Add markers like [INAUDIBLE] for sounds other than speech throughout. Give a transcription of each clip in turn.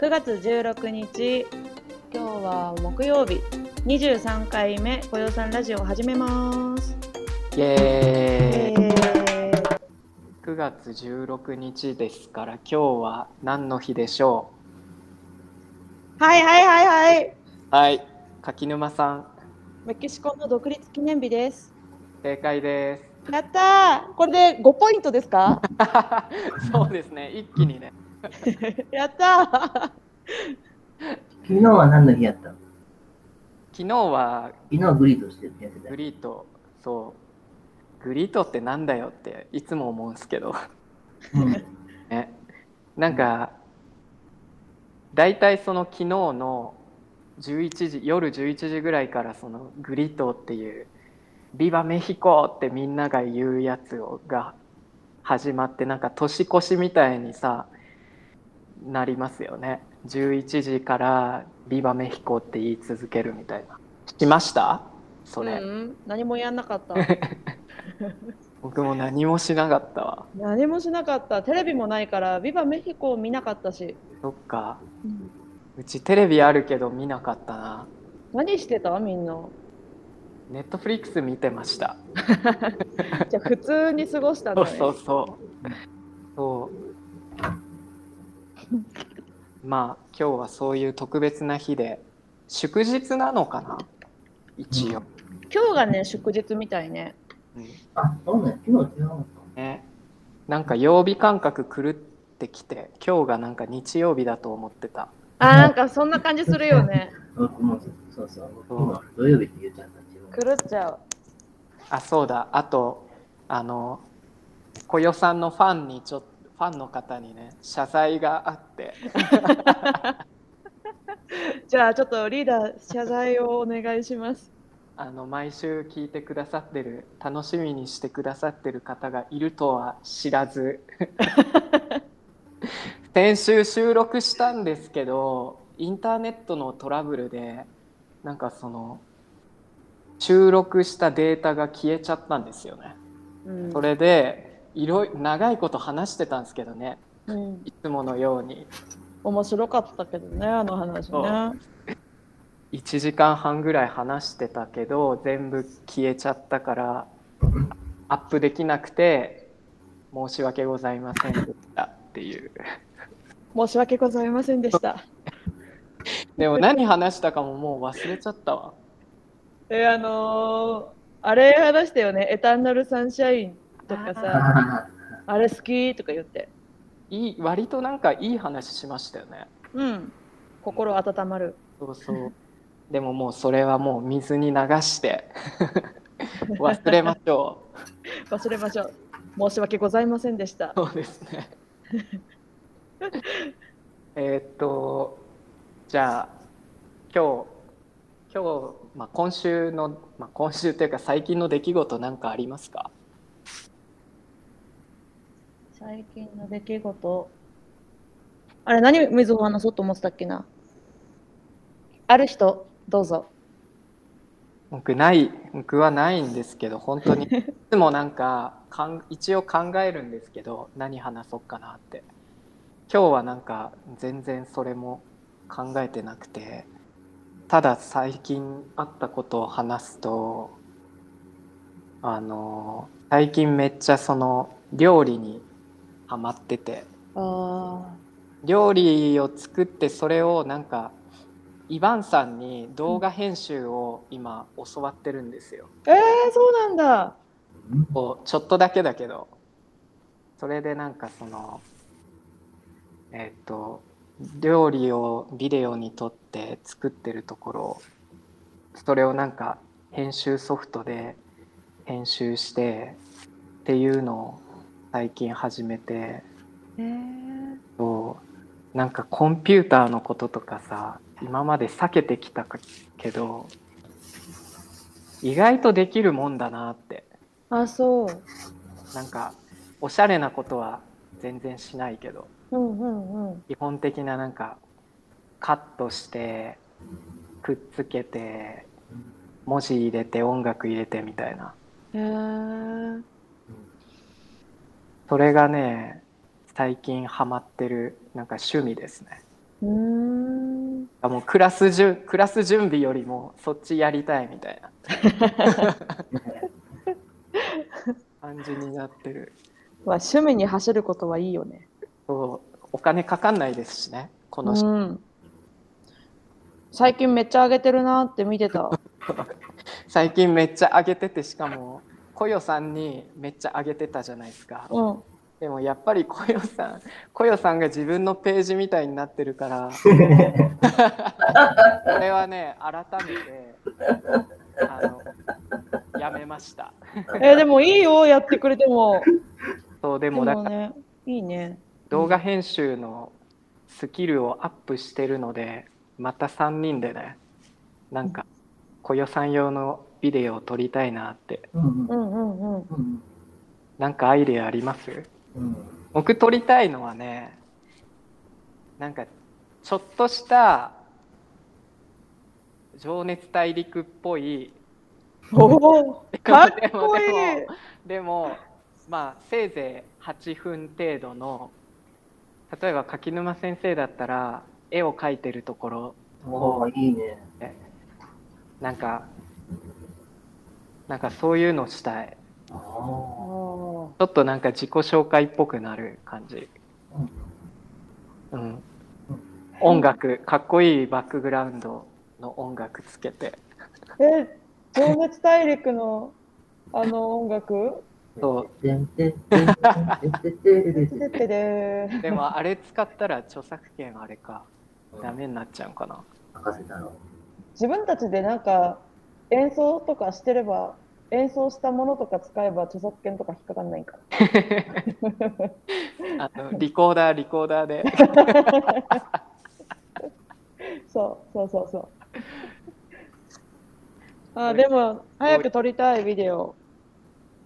9月16日今日は木曜日。23回目ごよさんラジオを始めます。イエーイ。えー9月16日ですから今日は何の日でしょはいはいはいはい。うはい。柿沼さん。メキシコの独立記念日です。正解でやったー。これで5ポイントですか？す [LAUGHS] そうですね。一気にね [LAUGHS] やったー昨日は何の日やったの？昨日は昨日グリートしてるやってたグ。リートそうグリートってなんだよっていつも思うんですけどうん。[LAUGHS] ねなんか大体その昨日の11時夜11時ぐらいからそのグリトっていう「ビバメヒコ!」ってみんなが言うやつをが始まってなんか年越しみたいにさなりますよね。11時から「ビバメヒコ!」って言い続けるみたいな。しました？それ、うん、何もやんなかった。[LAUGHS] 僕も何もしなかったわ。何もしなかった。テレビもないからビバメヒコを見なかったし、そっか。うちテレビあるけど見なかったな。何してた？みんな。ネットフリックス見てました。[LAUGHS] じゃあ普通に過ごしたんだね。そうそうそう。そう。まあ今日はそういう特別な日で祝日なのかな？一応。今日がね祝日みたいねうんあ、そうね。昨日違うのか。ね。なんか曜日感覚狂ってきて今日がなんか日曜日だと思ってた。あなんかそんな感じするよね [LAUGHS] そうそう。土曜日って言っちゃった。狂っちゃうあそうだあとあの小代さんのファンにちょっとファンの方にね謝罪があって。[LAUGHS] じゃあちょっとリーダー謝罪をお願いします。あの毎週聞いてくださってる楽しみにしてくださってる方がいるとは知らず。[LAUGHS] 先週収録したんですけどインターネットのトラブルでなんかその収録したデータが消えちゃったんですよね。うん。それでいろい長いこと話してたんですけどね。うん。いつものように。面白かったけどねあの話そね1時間半ぐらい話してたけど全部消えちゃったからアップできなくて申し訳ございませんでしたっていう。申し訳ございませんでした。でも何話したかももう忘れちゃったわ。えあのーあれ話したよね。エターナルサンシャインとかさああれ好きとか言って。いい割となんかいい話しましたよね。うん。心温まる。そうそう。でももうそれはもう水に流して。[LAUGHS] 忘れましょ忘れましょう。申し訳ございませんでした。うそうですね。[LAUGHS] えーっとじゃあ今日今日、まあ、今週の、まあ、今週というか最近の出来事何かありますか？最近の出来事。あれ何水を話そうと思ってたっけな？ある人どうぞ。僕ない僕はないんですけど本当に。[LAUGHS] いつもなんかかん一応考えるんですけど何話そうかなって。今日はなんか全然それも考えてなくて。ただ最近あったことを話すとあの最近めっちゃその料理にハマってて。あ料理を作ってそれをなんかイバンさんに動画編集を今教わってるんですよ。ーえー、そうなんだ。こうちょっとだけだけど。それでなんかそのえっ、と料理をビデオに撮って作ってるところそれをなんか編集ソフトで編集してっていうのを最近始めて。えー、そう。なんかコンピューターのこととかさ今まで避けてきたけど意外とできるもんだなって。あそう。なんかおしゃれなことは全然しないけど。うんうんうん。基本的ななんかカットしてくっつけて文字入れて音楽入れてみたいな。へえー、それがね最近ハマってるなんか趣味ですねうーん。あもうクラス準クラス準備よりもそっちやりたいみたいな [LAUGHS] 感じになってるまあ趣味に走ることはいいよね。そうお金かかんないですしねこの、うん。最近めっちゃ上げてるなって見てた。[LAUGHS] 最近めっちゃ上げててしかもコヨさんにめっちゃ上げてたじゃないですかうん。でもやっぱりコヨさんコヨさんが自分のページみたいになってるから [LAUGHS] これはね改めてあのやめましたえでもいいよ、やってくれても。でそうでもだからね、いいね。動画編集のスキルをアップしてるのでまた3人でねなんかコヨさん用のビデオを撮りたいなってうんう。ん。なんかアイデアあります？うん。僕撮りたいのはねなんかちょっとした情熱大陸っぽいおお、[LAUGHS] かっこいい。でもでもまあせいぜい8分程度の例えば柿沼先生だったら絵を描いてるところおー、いいね。なんかなんかそういうのしたいちょっとなんか自己紹介っぽくなる感じ、うん、音楽かっこいいバックグラウンドの音楽つけてえ動物大陸のあの音楽？そう。でもあれ使ったら著作権あれか、ダメになっちゃうかな。自分たちでなんか演奏とかしてれば演奏したものとか使えば著作権とか引っかかんないんか [LAUGHS] あのリコーダーリコーダーで。[LAUGHS] そうそうそうそう。あでも早く撮りたいビデオ。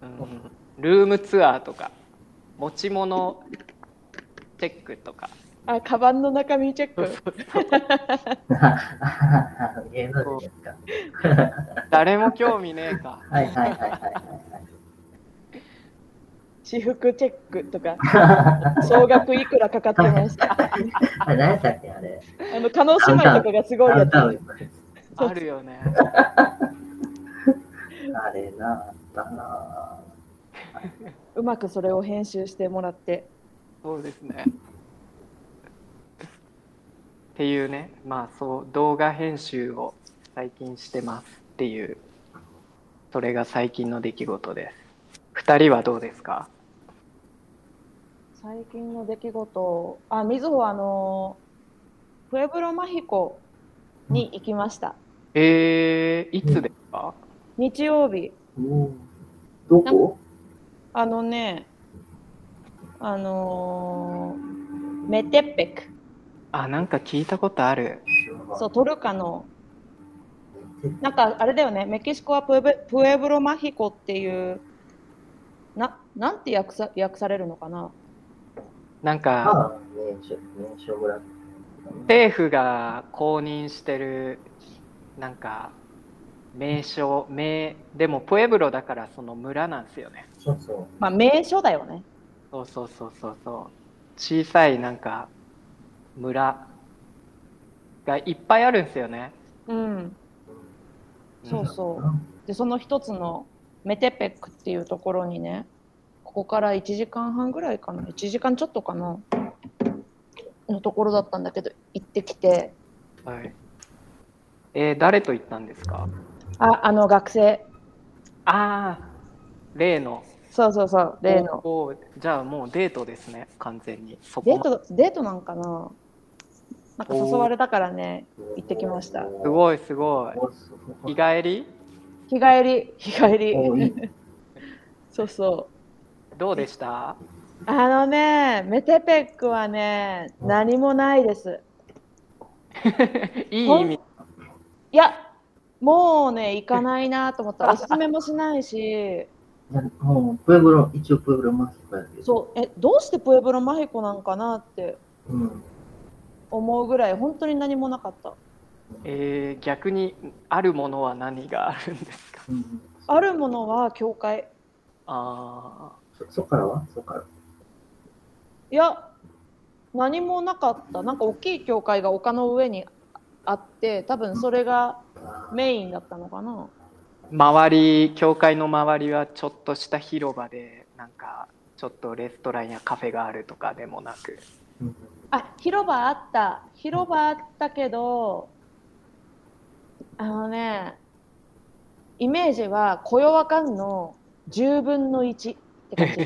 うん。ルームツアーとか持ち物チェックとかあカバンの中身チェック芸能人ですか。誰も興味ねえかはいはいはいはいはい私服チェックとか総額いくらかかってますかはい。あれ何やったっけあれ。あの叶姉妹とかがすごいやつあるよねあれな、あったな。うまくそれを編集してもらってそうですねっていうねまあそう動画編集を最近してますっていうそれが最近の出来事です。二人はどうですか？最近の出来事あみずほあのプエブロマヒコに行きました。えー、いつですか、日曜日。うん。どこ？あのねあのーメテッペクあなんか聞いたことある。そうトルカの。なんかあれだよね。メキシコはプエブプエブロマヒコっていうななんて訳さ訳されるのかな？なんか。政府が公認してるなんか名称名でもプエブロだからその村なんですよね。そうそう。まあ名所だよね。そうそうそうそうそう。小さいなんか村がいっぱいあるんですよね。うん。そうそう。うん。でその一つのメテペックっていうところにねここから1時間半ぐらいかな。1時間ちょっとかな。のところだったんだけど行ってきて。はい。えー誰と行ったんですか？ああの学生。ああ例の。そうそうそう例の。じゃあもうデートですね完全に。そデートデートなんかななんか誘われたからね行ってきました。すごいすごい。日帰り？日帰り日帰り。[LAUGHS] そうそう。どうでした？あのねメテペックはね何もないです。[LAUGHS] いい意味。いやもうね行かないなと思った。[LAUGHS] おすすめもしないし。もう、プエブロ、一応プエブロマスコやけど。そうえどうしてプエブロマヒコなんかなって。う。うん。思うぐらい本当に何もなかった。えー逆にあるものは何があるんですか？うん、あるものは教会。あそそっからは？そっから。いや何もなかった。なんか大きい教会が丘の上にあって多分それがメインだったのかな。周り教会の周りはちょっとした広場でなんかちょっとレストランやカフェがあるとかでもなく。うんあ広場あった。広場あったけどあのねイメージは雇用わかんの10分の1って感じ。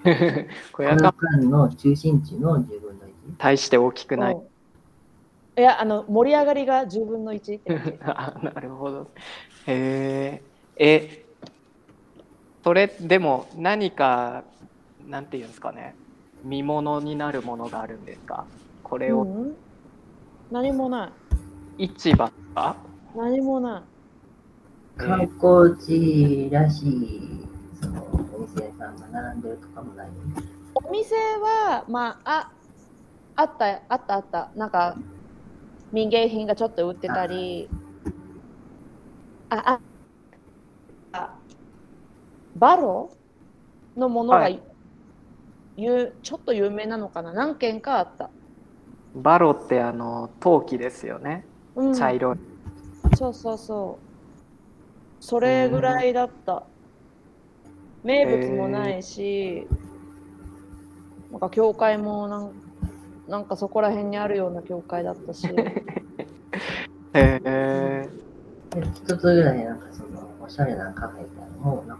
[LAUGHS] 小屋がこの間の中心地の10分の1。大して大きくない。う。んいやあの盛り上がりが10分の1って感じ。[LAUGHS] あなるほど。へええそれでも何かなんていうんですかね見物になるものがあるんですか？これをうん、何もない。市場？とか何もない。観光地らしいそのお店さんが並んでるとかもない。お店はまあああったあったあった。なんか民芸品がちょっと売ってたりあああバロのものが、はいゆちょっと有名なのかな？何軒かあった、バロってあの陶器ですよね。うん、茶色い、そうそうそう。それぐらいだった。名物もないし、なんか教会もなんなんかそこら辺にあるような教会だったし。[LAUGHS] へえで一つぐらいなんかそのおしゃれなカフェみたいなのもなか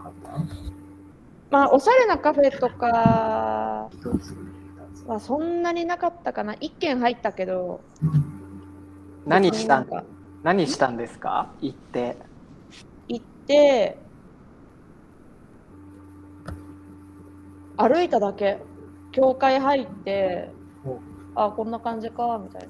ったまあおしゃれなカフェとか。はそんなになかったかな。1軒入ったけど。何したん？か。何したんですか？行って。行って歩いただけ。教会入ってあこんな感じかみたいな。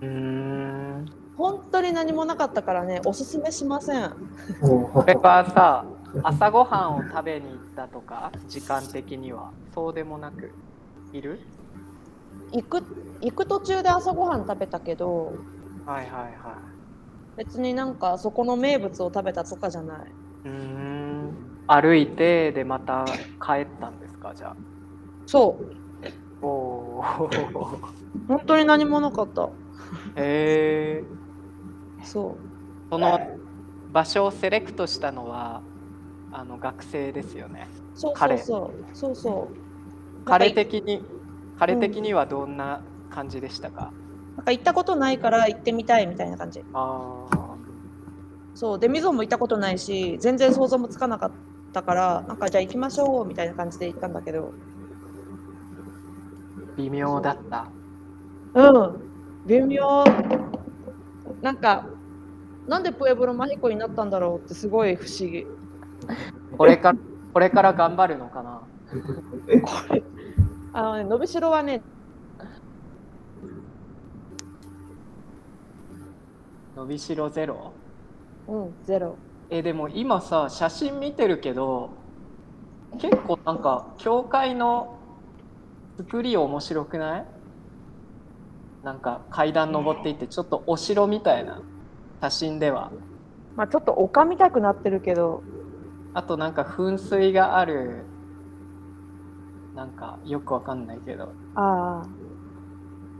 うーん。本当に何もなかったからねおすすめしません。これはさ [LAUGHS] 朝ごはんを食べに行ったとか時間的には。そうでもなく。いる？行く行く途中で朝ごはん食べたけどはいはいは別になんかそこの名物を食べたとかじゃない。うーん。歩いてでまた帰ったんですか？じゃそう。あおお本当に何もなかった。へえそう。その場所をセレクトしたのはあの学生ですよね。そうそ彼うそう。そうそう。彼的に彼的にはどんな感じでしたか、なんか行ったことないから行ってみたいみたいな感じ。ああそう。でみぞも行ったことないし全然想像もつかなかったからなんかじゃあ行きましょうみたいな感じで行ったんだけど。微妙だった。うん。微妙。なんかなんでプエブロマヒコになったんだろうってすごい不思議これからこれから頑張るのかな？[LAUGHS] あのね伸びしろはね。伸びしろゼロ？うんゼロ。えでも今さ写真見てるけど結構なんか教会の作り面白くない？なんか階段登っていってちょっとお城みたいな写真では。まあちょっと丘見たくなってるけどあとなんか噴水があるなんかよくわかんないけど。ああ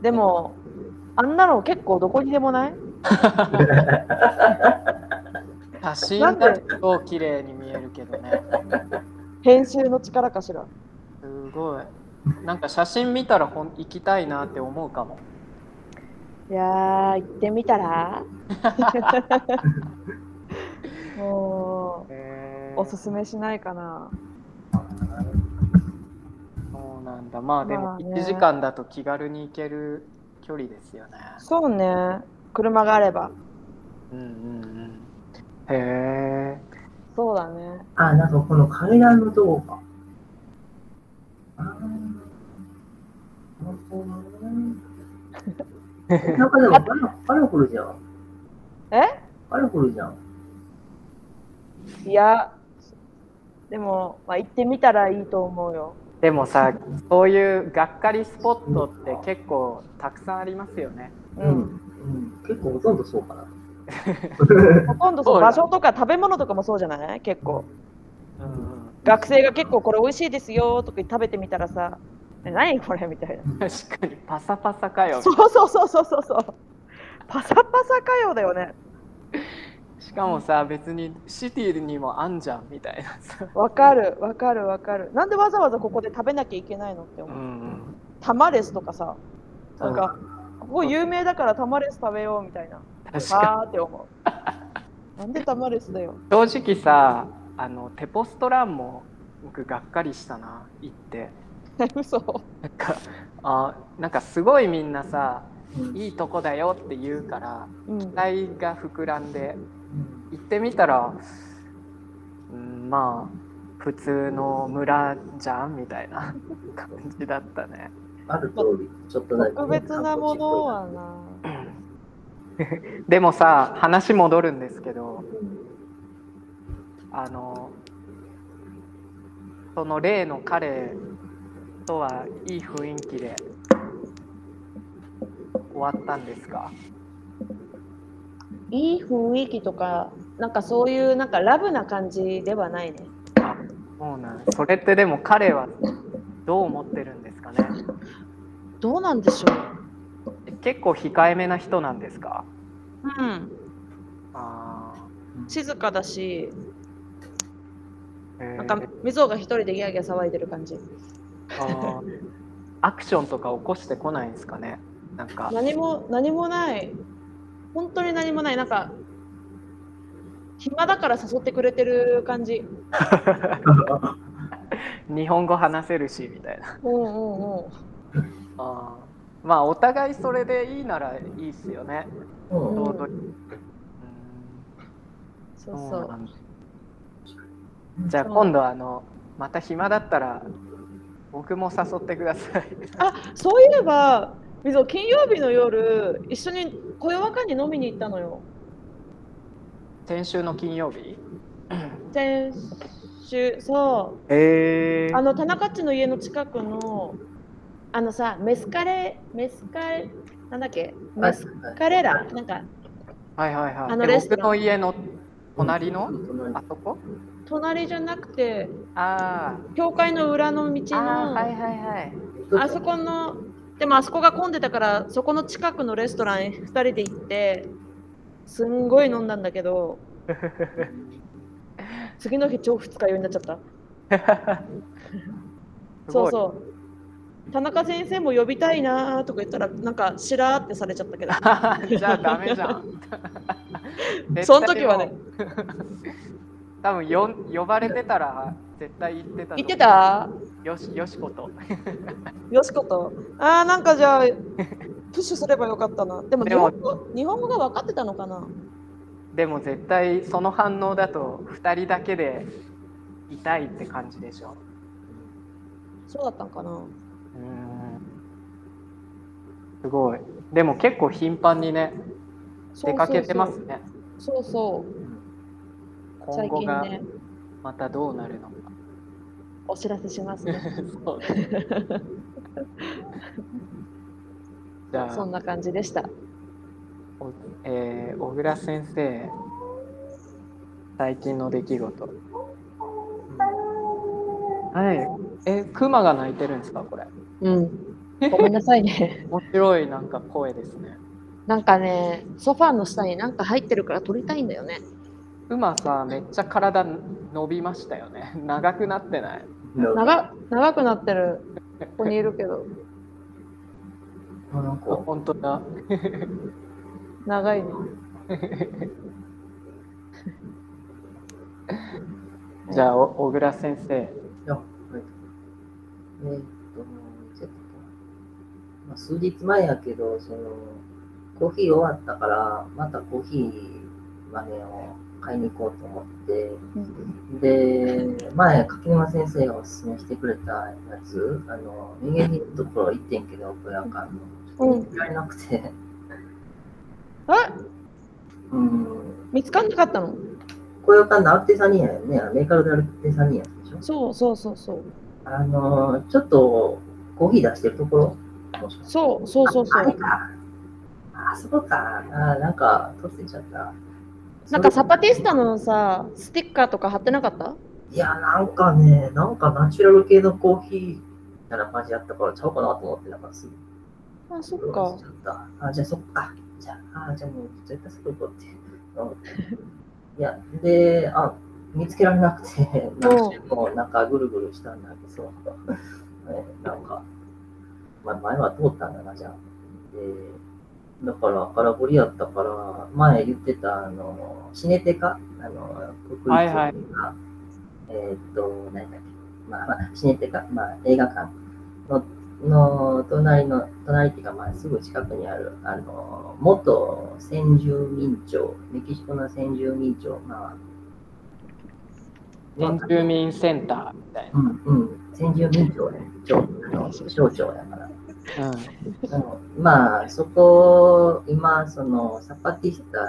でもあんなの結構どこにでもない？写真だと綺麗に見えるけどね。編集の力かしら？すごい。なんか写真見たらほん行きたいなって思うかも。いやー行ってみたら？[LAUGHS] もうおすすめしないかな。そうなんだ。まあでもまあね。1時間だと気軽に行ける距離ですよね。そうね。車があれば。うんうんうん。へえ。そうだね。あ、なんかこの階段のとこか。あーなるほどね。なんかでもカラカラフルじゃん。[LAUGHS] え？カラフルじゃん。いやでも、まあ、行ってみたらいいと思うよ。でもさそういうがっかりスポットって結構たくさんありますよね。う、うん。ん。結構ほとんどそうかな。[LAUGHS] ほとんどそそう場所とか食べ物とかもそうじゃない？結構。うん。うん学生が結構これ美味しいですよとか食べてみたらさえ何これ？みたいな。確かにパサパサかよ。そうそうそうそうそうそう。パサパサかよだよね。しかもさ別にシティにもあんじゃんみたいなさわかるわかるわかる。なんでわざわざここで食べなきゃいけないのってう思う。んタマレスとかさ、なんか、ここ有名だからタマレス食べようみたいな。確かって思う。[LAUGHS] なんでタマレスだよ。に正直さあのテポストランも僕がっかりしたな行って嘘。なんかあなんかすごいみんなさうんいいとこだよって言うからうん期。待が膨らんでうん行ってみたら、うん、まあ普通の村じゃんみたいな [LAUGHS] 感じだったね。ある通り、ちょっと特別なものはな。[LAUGHS] でもさ話戻るんですけどあのその例の彼とはいい雰囲気で終わったんですか？いい雰囲気とか、なんかそういうなんかラブな感じではないね。そうなんそれってでも彼はどう思ってるんですかね？どうなんでしょ結構控えめな人なんですか？う。うん。あ静かだし、ーへーなんかみぞが一人でギャーギャー騒いでる感じ。あーアクションとか起こしてこないんですかね？なんか何も何もない。本当に何もない。なんか暇だから誘ってくれてる感じ。[LAUGHS] 日本語話せるしみたいなうんうんうん。あーまあお互いそれでいいならいいっすよねうんそううんそう。じゃあ今度あのまた暇だったら僕も誘ってくださいあそういえば、みぞ金曜日の夜、一緒に小夜和に飲みに行ったのよ。先週の金曜日？先週、そう。え。あの田中っちの家の近くのあのさメスカレメスカレなんだっけ？メスカレラなんかはいはいはい。あのえレストラン。僕の家の隣の隣あそこ？隣じゃなくてあ教会の裏の道ーあーのはいはいはい。あそこのでもあそこが混んでたからそこの近くのレストラン2人で行ってすんごい飲んだんだけど [LAUGHS] 次の日超二日酔いになっちゃった。[LAUGHS] そうそう。田中先生も呼びたいなーとか言ったらなんかしらーってされちゃったけど。[LAUGHS] じゃあダメじゃん。その時はね。多分よん呼ばれてたら絶対行ってた言ってた？よしよしこと。よしこと？[LAUGHS] ああ、なんかじゃあ、プッシュすればよかったな。でも日本語日本語が分かってたのかな？でも絶対その反応だと2人だけでいたいって感じでしょ。そうだったのかな？うーん。すごい。でも結構頻繁にね出かけてますね。そうそう。今後がね、またどうなるのかお知らせしますね。[LAUGHS] そうねじゃあそんな感じでした。おえー小倉先生最近の出来事はいえクマが鳴いてるんですかこれ？うん。[LAUGHS] ごめんなさいね。面白いなんか声ですねなんかね、ソファーの下になんか入ってるから撮りたいんだよね。クマさめっちゃ体伸びましたよね。[LAUGHS] 長くなってない？長長くなってる。ここにいるけど、あなんか。本当だ。長いね。[LAUGHS] じゃあお小倉先生。えーっと、ちょっと、まあ、数日前やけど、その、コーヒー終わったから、またコーヒー豆を買いに行こうと思って、で、前、柿沼先生がおすすめしてくれたやつ、あの、人間のところ行ってんけど、小屋館の。うん見つからなくて、あうん、見つかんなかったの？小屋館のアルテサニアやね、メーカルでアルテサニアでしょ？そうそうそうそう。あの、ちょっとコーヒー出してるところ、そうそうそうそう。ああれか。あそこか。あなんか、取ってちゃった。なんかサパティスタのさ、ステッカーとか貼ってなかった？いや、なんかね、なんかナチュラル系のコーヒーキャラマジやったからちゃうかなと思って、なんかすぐ。あ、そっか。あ、じゃあそっか。じゃあ、あじゃあもう絶対そこ行こうって。うん [LAUGHS] いや、で、あ、見つけられなくて、何周もなんかぐるぐるしたんだけど、えなんか、まあ、前は通ったんだな、じゃあ。で、だから空振りやったから、前言ってた、あの、シネテカ、あの、国立はい。はいがえーっと、何だっけ、まあ、まあ、シネテカ、まあ、映画館の、の隣の、隣っていうか、まあ、すぐ近くにある、あの、元先住民庁、メキシコの先住民庁、まあ、原住民センターみたいうんうん、先住民庁ね、庁、あの省庁やから。まあ、そこ、今、その、サパティスタ、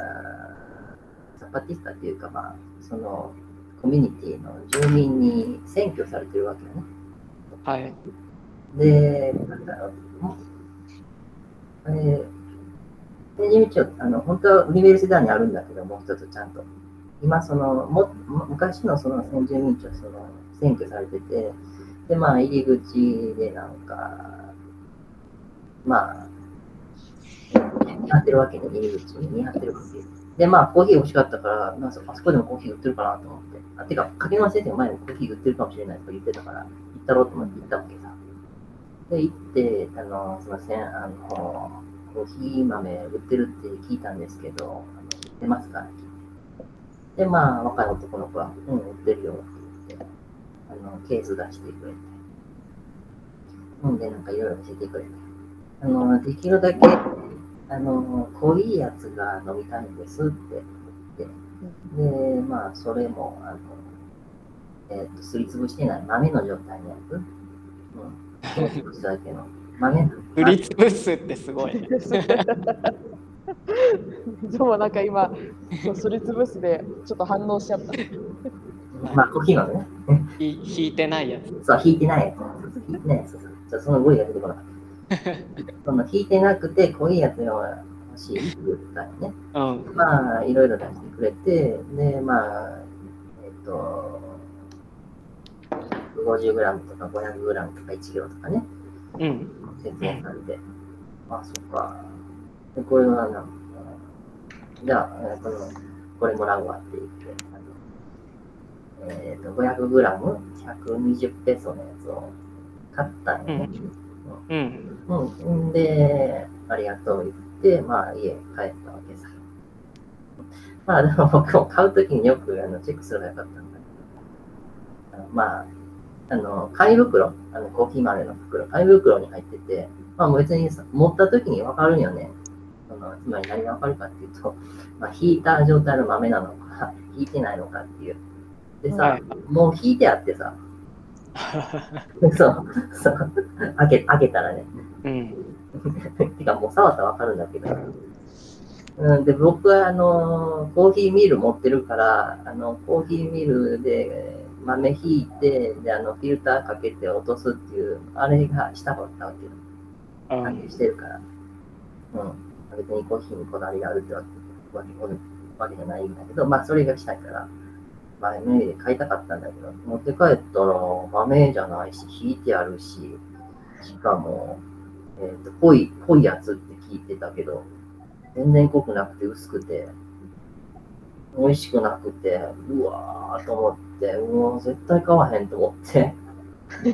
サパティスタっていうか、まあ、その、コミュニティの住民に占拠されてるわけよね。はい。で、なんだろう、えー、先住民庁、あの、本当はウニベルシダーにあるんだけど、もう一つちゃんと。今、その、もも昔のその先住民庁、その、占拠されてて、で、まあ、入り口でなんか、まあ、見張ってるわけね、入り口に見張ってるわけ。で、まあ、コーヒー美味しかったから、まあ、そあそこでもコーヒー売ってるかなと思って。あ、てか、柿沼先生が前にコーヒー売ってるかもしれないとか言ってたから、行ったろうと思って行ったわけさ。で、行って、あの、すいません、あの、コーヒー豆売ってるって聞いたんですけど、あの売ってますかって聞いて。で、まあ、若い男の子は、うん、売ってるよって言って、あの、ケース出してくれて。ほんで、なんかいろいろ見せてくれて。あの、できるだけ、あの、濃いやつが飲みたいんですって言って、で、まあ、それも、あの、えっ、と、すりつぶしてない豆の状態のやつ。うん。すりつぶすだけの。豆振りつぶすってすごいね。そう、なんか今、そうすりつぶすでちょっと反応しちゃった。まあ、コーヒー豆ね。ひ引いてないやつ。そう、引いてないやつ。引いてないやつ。その語彙が出てこなかった。その引いてなくて濃いやつが欲しいって言ったよね。うん。まあ、いろいろ出してくれて、で、まあ、えっと、50g とか 500g とか 1kg とかね、うん。節約されて、あ、そっか。で、これはなんか、じゃあ、えーこの、これもらうわって言って、あのえっ、と、500g120 ペソのやつを買ったんよね。うん。うん。んで、ありがとう言って、まあ、家帰ったわけさ。まあ、でも僕も買うときによくあのチェックすればよかったんだけど、あのまあ、あの、紙袋、あのコーヒー豆の袋、紙袋に入ってて、まあ別にさ持ったときにわかるんよね。そのつまり何がわかるかっていうと、まあ、引いた状態の豆なのか、引いてないのかっていう。でさ、はいもう引いてあってさ、[LAUGHS] そう、そう、開け開けたらね、うん。[LAUGHS] てかもう触ったらわかるんだけど。うん、で、僕はあの、コーヒーミル持ってるから、あの、コーヒーミルで豆ひいて、で、あの、フィルターかけて落とすっていう、あれがしたかったわけよ。うん関係してるから。うん。別にコーヒーにこだわりがあるってわけわけわけじゃないんだけど、まあ、それがしたいから、豆で買いたかったんだけど、持って帰ったら豆じゃないし、引いてあるし、しかも、えっ、と、濃い、濃いやつって聞いてたけど、全然濃くなくて薄くて、美味しくなくて、うわーと思って、うわ絶対買わへんと思って。[LAUGHS]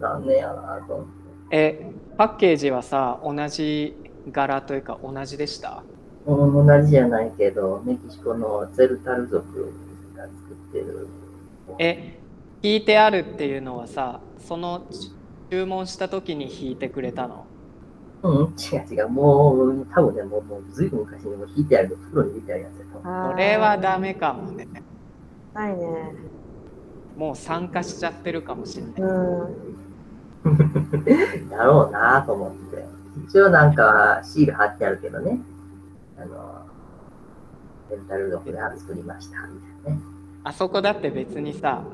残念やなと思って。え、パッケージはさ、同じ柄というか同じでした？うん同じじゃないけど、メキシコのツェルタル族が作ってる。え、引いてあるっていうのはさ、その注文した時に引いてくれたの？うん、違う違う。もう、多分ね、もう、もうずいぶん昔にもう引いてある、袋に入れてあるやつやと思うこれはダメかもね。ないね。もう参加しちゃってるかもしれない。うん。[LAUGHS] だろうなと思って。一応なんかシール貼ってあるけどね。あの、レンタル族で作りました、みたいなね。あそこだって別にさ、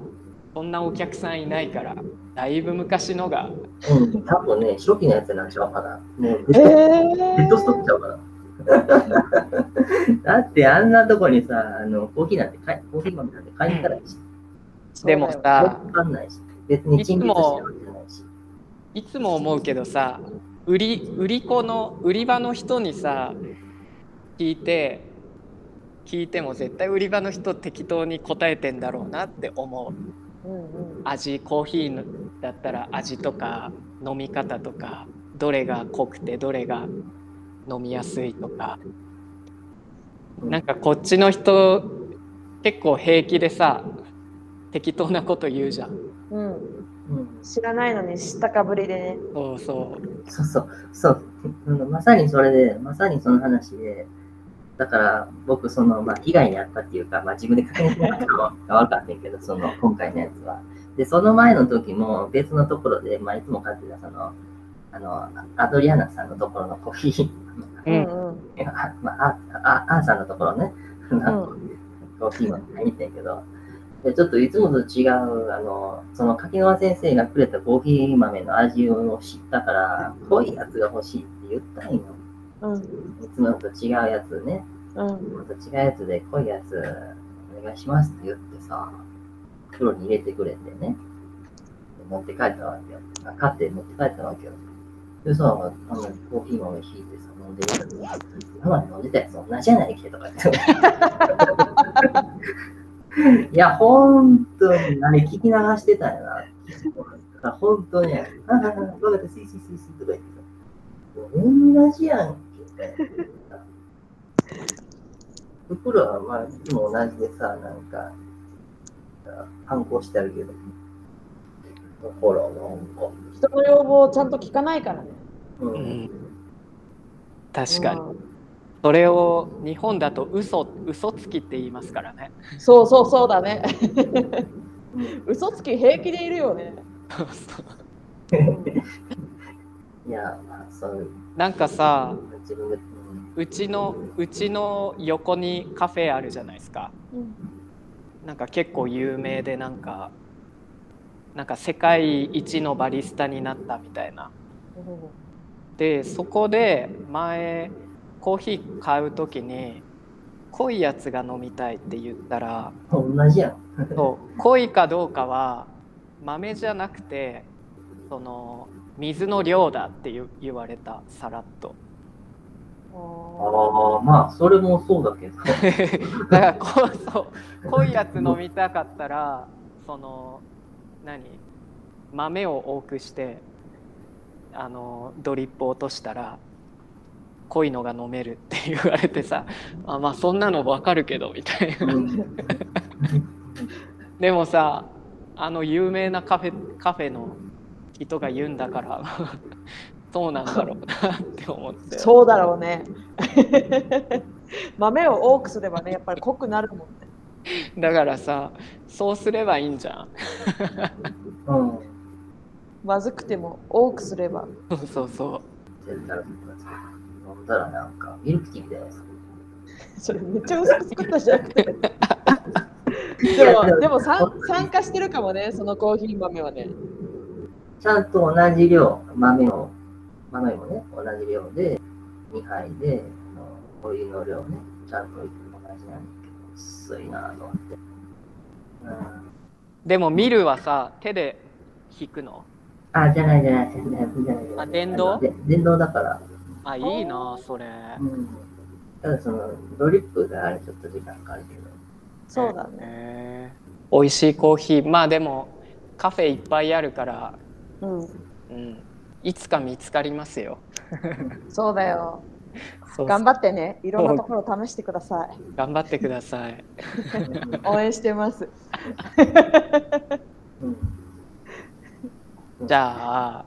そんなお客さんいないから、だいぶ昔のが、うん、多分ね、初期のやつなんちゃうかな。もうえデッドストッークちゃうかな。[LAUGHS] だってあんなとこにさ、あのコーヒーなんて買い、コーヒー豆なんて買いに行かないし、でもさ、わかんないし、別に陳列してるわけじゃないし。いつも思うけどさ売り売り子の売り場の人にさ聞いて聞いても絶対売り場の人適当に答えてんだろうなって思う。うんうん。味コーヒーのだったら味とか飲み方とかどれが濃くてどれが飲みやすいとか。なんかこっちの人結構平気でさ適当なこと言うじゃん。うん。うん。知らないのに知ったかぶりでね。そうそう。そうそう、そう、うんまさにそれで、まさにその話で、だから僕、その、まあ、被害に遭ったっていうか、まあ、自分で確認しなかったのは分かんないけど、その、今回のやつは。で、その前の時も別のところで、まあ、いつも買ってた、その、あの、アドリアナさんのところのコーヒー、ううん。んうん。あまあ、ああアーさんのところね、コーヒーも買いに行ったけど、でちょっといつもと違う、あの、その柿川先生がくれたコーヒー豆の味を知ったから、濃いやつが欲しいって言ったんよ。うんいつもと違うやつね、うんいつもと違うやつで濃いやつお願いしますって言ってさ、袋に入れてくれてね、持って帰ったわけよ。あ買って持って帰ったわけよ。でさ、あのコーヒー豆引いてさ、飲んでるのに、今まで飲んでたやつ同じやないけとか言って。[LAUGHS] いや、本当に、あれ聞き流してたんやな。だから本当に、ああ、ああ、ごめんなさい、スイスイスイスイとか言ってさ、同じやんけ。袋はまあ、いつも同じでさ、なんか、反抗してあるけど。ほら、なんか。人の要望をちゃんと聞かないからねう。うんん確かにうんそれを日本だと嘘嘘つきって言いますからねそうそうそうだねうん嘘つき平気でいるよねそうそう [LAUGHS] いや、まあ、そういう、なんかさ自分で、うん。うちのうちの横にカフェあるじゃないですか。うん。なんか結構有名でなんかなんか世界一のバリスタになったみたいな。でそこで前コーヒー買う時に濃いやつが飲みたいって言ったら同じやん。そう濃いかどうかは豆じゃなくてその水の量だって言われたさらっとああ、まあ、それもそうだけど。[LAUGHS] だからこうそう濃いやつ飲みたかったらその何？豆を多くしてあのドリップ落としたら濃いのが飲めるって言われてさあまあそんなの分かるけどみたいな。うん。でもさあの有名なカフェカフェの人が言うんだからそうなんだろうなって思って。そうだろうね。[LAUGHS] 豆を多くすればねやっぱり濃くなるもんね。だからさそうすればいいんじゃん。うん。まずくても多くすれば。そうそうそ絶対飲んだらなんか、ミルクティーみたいなやつ。それめっちゃ嘘つくったじゃなくて。[LAUGHS] でもでも参参加してるかもねそのコーヒー豆はね。ちゃんと同じ量、豆を、豆もね、同じ量で、2杯で、あのお湯の量ね、ちゃんと同じなんだけど、薄いなと思って。うん、うでもミルはさ手で引くの？あ、じゃないじゃない、じゃない、じゃない。あ電動？ので電動だから。あいいなそれうん。ただその、ドリップがあれちょっと時間かかるけど。そうだね美味しいコーヒーまあでもカフェいっぱいあるから、うんうん、いつか見つかりますよ。そうだよ。頑張ってね。いろんなところを試してください。頑張ってください。[LAUGHS] 応援してます。うん。じゃあ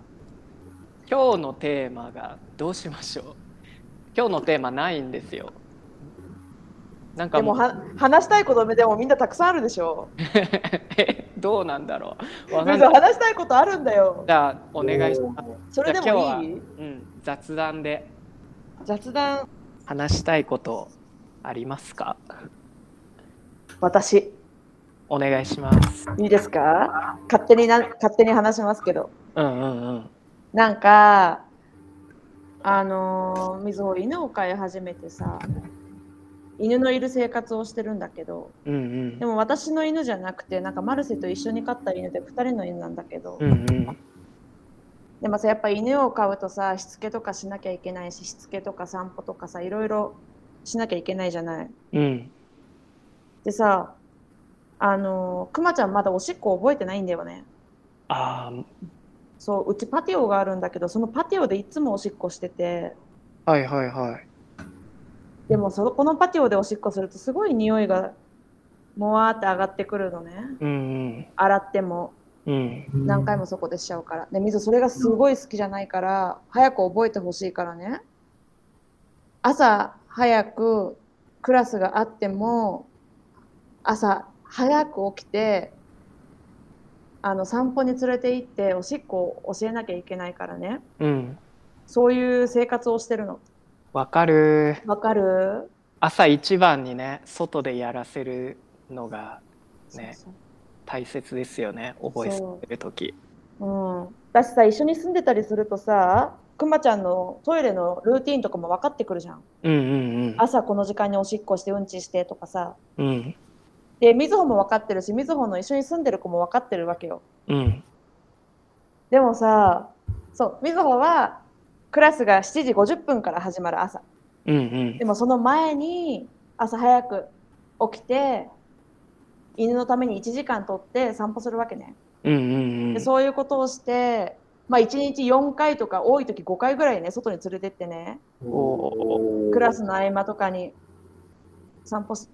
今日のテーマがどうしましょう？今日のテーマないんですよなんかでもは話したいことでもみんなたくさんあるでしょ。え [LAUGHS] どうなんだろう。話したいことあるんだよ。じゃあお願いします。それでもいい？うん、雑談で。雑談。話したいことありますか？私。お願いします。いいですか？勝手にな勝手に話しますけど。うんうんうん。なんかあのー、みずほ犬を飼い始めてさ犬のいる生活をしてるんだけどうんうんでも私の犬じゃなくてなんかマルセと一緒に飼った犬で2人の犬なんだけど、うんうんでもさやっぱ犬を飼うとさしつけとかしなきゃいけないししつけとか散歩とかさいろいろしなきゃいけないじゃない。うん。でさあのくまちゃんまだおしっこ覚えてないんだよね。あそううちパティオがあるんだけどそのパティオでいつもおしっこしててあ、はいはいはい。でもそのこのパティオでおしっこするとすごい匂いがもわーって上がってくるのね。うん洗っても。何回もそこでしちゃうから。で水それがすごい好きじゃないから早く覚えてほしいからね。朝早くクラスがあっても朝早く起きてあの散歩に連れて行っておしっこを教えなきゃいけないからね。うん。そういう生活をしてるのわかる。わかる朝一番にね、外でやらせるのがね大切ですよね。覚えさせるとき。そううん、私さ一緒に住んでたりするとさくまちゃんのトイレのルーティンとかも分かってくるじゃんうんうん朝この時間におしっこしてうんちしてとかさうん。うん。でみずほも分かってるしみずほの一緒に住んでる子も分かってるわけようん。でもさそうみずほはクラスが7時50分から始まる朝。うんうん。でもその前に朝早く起きて犬のために1時間取って散歩するわけね。うんうんでそういうことをして、まあ、1日4回とか多い時5回ぐらいね外に連れてってね。おクラスの合間とかに散歩す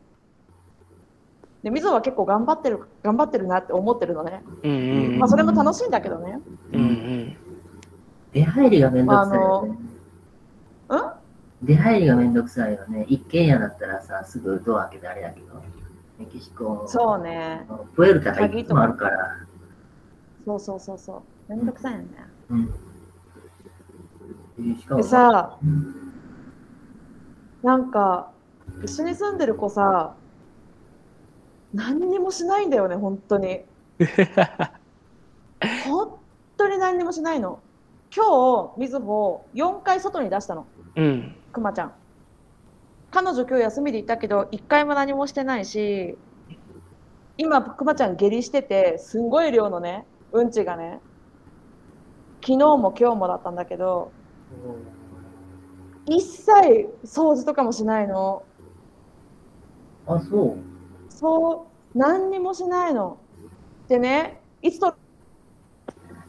でみずほは結構頑張ってる頑張ってるなって思ってるのね、うんうん。まあ、それも楽しいんだけどね。うんうん出入りがめんどくさいよね。うん？出入りがめんどくさいよね。一軒家だったらさ、すぐドア開けてあれやけど、メキシコ、そうね。プエルタがいつもあるから、そうそうそうそう。めんどくさいよね。うん。しかもでさうん。なんか一緒に住んでる子さ何にもしないんだよね本当に。[LAUGHS] 本当に何にもしないの今日みずほ4回外に出したの。うん。くまちゃん。彼女今日休みでいたけど1回も何もしてないし今くまちゃん下痢しててすんごい量のねうんちがね昨日も今日もだったんだけど一切掃除とかもしないの。あ、そう。そう何にもしないの。でねいつと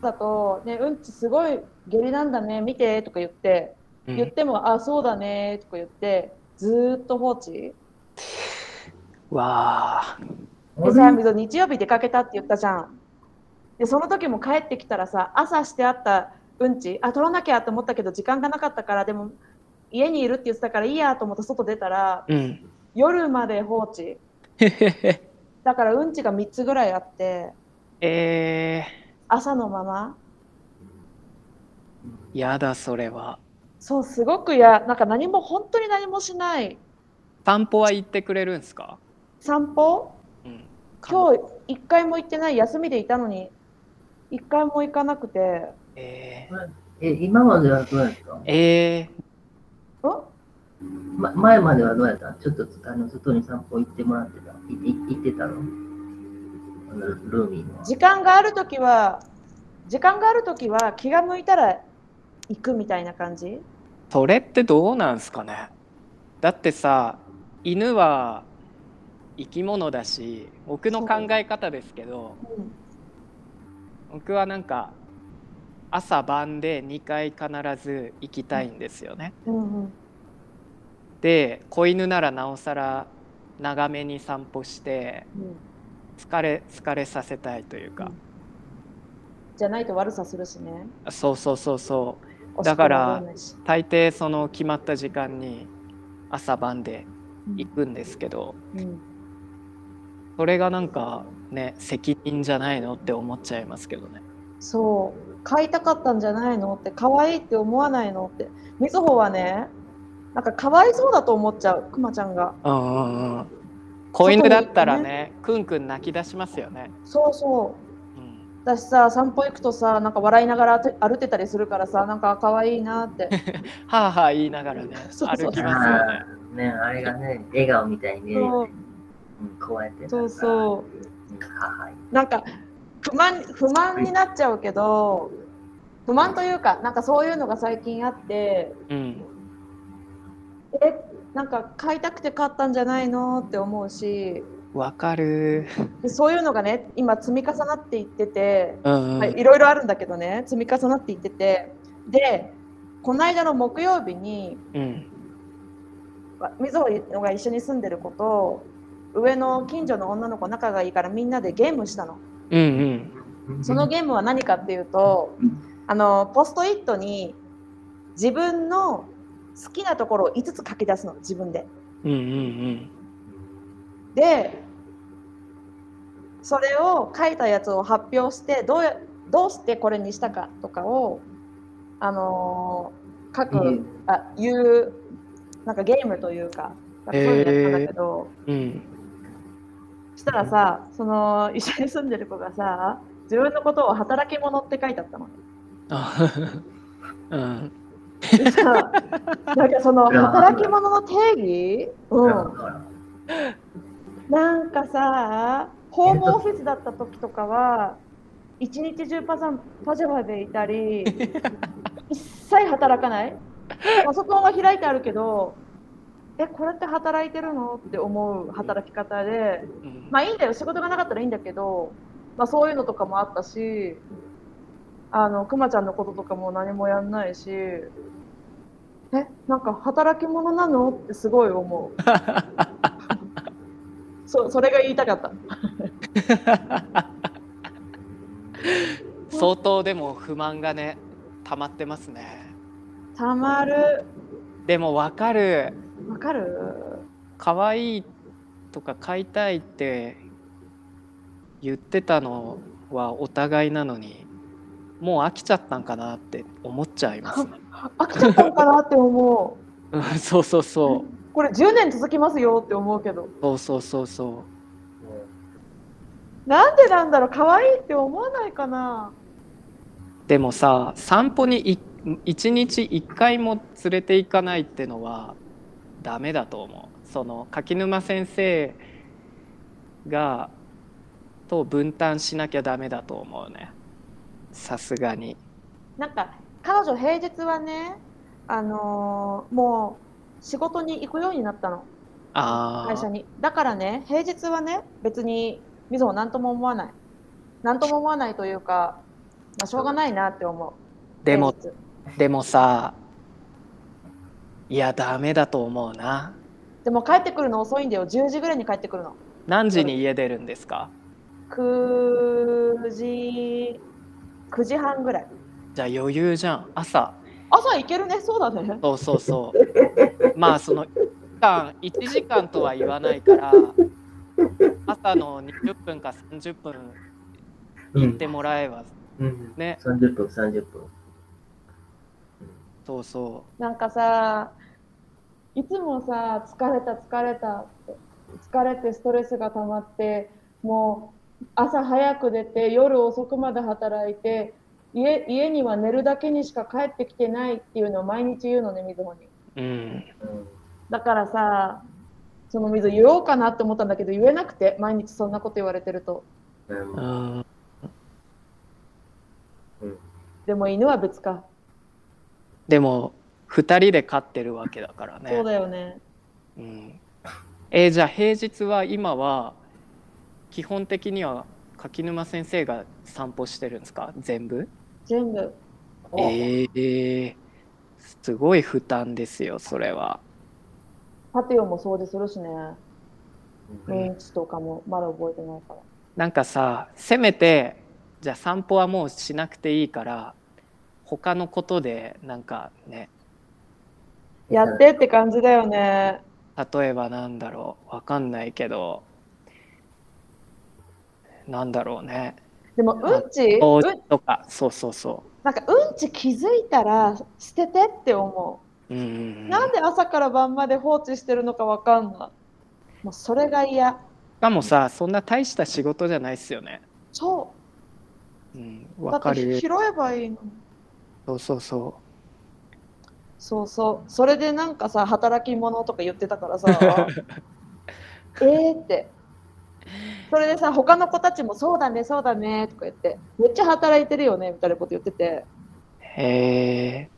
だと、ね、うんちすごい下痢なんだね見てとか言って言っても、あそうだねとか言ってずーっと放置？わあ。でさ日曜日出かけたって言ったじゃん。でその時も帰ってきたらさ朝してあったうんちあ取らなきゃと思ったけど時間がなかったからでも家にいるって言ってたからいいやと思って外出たらうん。夜まで放置。[LAUGHS] だからうんちが3つぐらいあってえ朝のままー、やだそれは。そうすごくやなんか何も本当に何もしない。散歩は行ってくれるんすか、散歩？うん、今日一回も行ってない休みでいたのに。一回も行かなくて。えー、え、今まではどうやったえうんま、前まではどうやったちょっとあの外に散歩行ってもらってた。いい行ってたの？あのルーミーの。時間がある時は時間がある時は気が向いたら行くみたいな感じ？ー、それってどうなんすかね？だってさ犬は生き物だし僕の考え方ですけどうん。僕はなんか朝晩で2回必ず行きたいんですよね。うんうん。で子犬ならなおさら長めに散歩してうん。疲れ疲れさせたいというか、じゃないと悪さするしね。そうそうそうそうだから大抵その決まった時間に朝晩でうん。行くんですけど、うん。それがなんかね責任じゃないのって思っちゃいますけどね。そう。買いたかったんじゃないのって可愛いって思わないのって。みずほはねなんかかわいそうだと思っちゃうくまちゃんが。うんうんうん。子犬だったらねくんくん泣き出しますよね。そうそう。うん私さ散歩行くとさなんか笑いながらて歩いてたりするからさなんか可愛いなって [LAUGHS] はあはあ言いながらね [LAUGHS] そうそう歩きますよね。あーね、あれがね、笑顔みたいに見えるよね。うん、こうやって。そうそう。なんか不満不満になっちゃうけど不満というかなんかそういうのが最近あってうんえなんか買いたくて買ったんじゃないのって思うしわかる。でそういうのがね今積み重なっていってて、うんうん、はい、いろいろあるんだけどね積み重なっていっててでこの間の木曜日にうん。わみずほのが一緒に住んでる子と上の近所の女の子仲がいいからみんなでゲームしたの。うんそのゲームは何かっていうとあのポストイットに自分の好きなところを5つ書き出すの自分で。うんうんうん。でそれを書いたやつを発表してどうやどうしてこれにしたかとかをあのー書く、うん。あ言うなんかゲームというかそういうのやったんだけど、うん。したらさその一緒に住んでる子がさ自分のことを働き者って書いてあったの。あ [LAUGHS] うん。なんかその働き者の定義、うん、なんかさホームオフィスだった時とかは一日中パジャパジャマでいたり [LAUGHS] 一切働かない。パソコンは開いてあるけどえこれって働いてるの？って思う働き方でうん。まあいいんだよ。仕事がなかったらいいんだけど、まあ、そういうのとかもあったしあのくまちゃんのこととかも何もやんないしえなんか働き者なの？ってすごい思う。[LAUGHS] そうそれが言いたかった [LAUGHS] 相当でも不満がね溜まってますね。たまる。でもわかる。わかる？可愛いとか買いたいって言ってたのはお互いなのにもう飽きちゃったんかなって思っちゃいますね。[LAUGHS] 飽きちゃったのかなって思う。うんそうそうそう。これ10年続きますよって思うけど。そうそうそうそなんでなんだろう可愛いって思わないかな。うでもさ散歩にい一日一回も連れて行かないってのはダメだと思う。その柿沼先生がと分担しなきゃダメだと思うね。さすがに。なんか彼女平日はねあのーもう仕事に行くようになったの。ああ会社に。だからね平日はね別にみずほ何とも思わない。何とも思わないというか、まあ、しょうがないなって思う。でもでもさいやダメだと思うな。でも帰ってくるの遅いんだよ。10時ぐらいに帰ってくるの。何時に家出るんですか？9時9時半ぐらい。じゃあ余裕じゃん。朝。朝行けるね。そうだね。そうそうそう。まあその1時間1時間とは言わないから朝の20分か30分行ってもらえばうん。ね30分、30分。そうそなんかさいつもさ疲れた疲れたって疲れてストレスが溜まってもう朝早く出て夜遅くまで働いて家家には寝るだけにしか帰ってきてないっていうのを毎日言うのねみずほにううんうん。だからさその水言おうかなって思ったんだけど言えなくて毎日そんなこと言われてると。うん。うん。でも犬は別か、でも2人で飼ってるわけだからね。そうだよね。うん、えーじゃあ平日は今は基本的には柿沼先生が散歩してるんですか？全部？全部。えー、すごい負担ですよそれはパティオも掃除するしね。うん。メンチとかもまだ覚えてないから。なんかさせめてじゃあ散歩はもうしなくていいから他のことでなんかね。やってって感じだよね。例えばなんだろう。わかんないけど。なんだろうね。でもうんちとか。そうそうそなんかうんち気づいたら捨ててって思ううんうんうう、ん。なんで朝から晩まで放置してるのかわかんない。もうそれが嫌。しかもさそんな大した仕事じゃないっすよね。そう。んうだわかる。拾えばいいのに。そうそうそそうそう。それでなんかさ働き者とか言ってたからさ。[LAUGHS] えーって。それでさ他の子たちもそうだねそうだねとか言って。めっちゃ働いてるよねみたいなこと言ってて。うへえ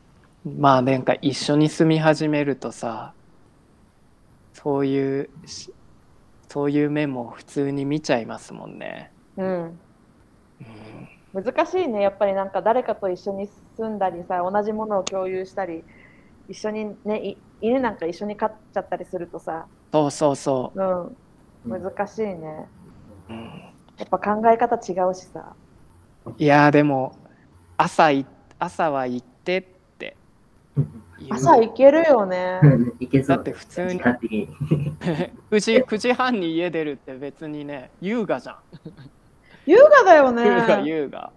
まあなんか一緒に住み始めるとさそういうしそういう面も普通に見ちゃいますもんね。うん。うん、難しいね。やっぱりなんか誰かと一緒に住んだりさ同じものを共有したり一緒にねい犬なんか一緒に飼っちゃったりするとさ、そうそうそう。ん、うん。難しいね。う。うん、やっぱ考え方違うしさ。いやーでも朝い朝は行ってって朝行けるよね。いけそう。だって普通に。時間的に。[LAUGHS] 9時 ,9 時半に家出るって別にね優雅じゃん。優雅だよね。優雅優雅。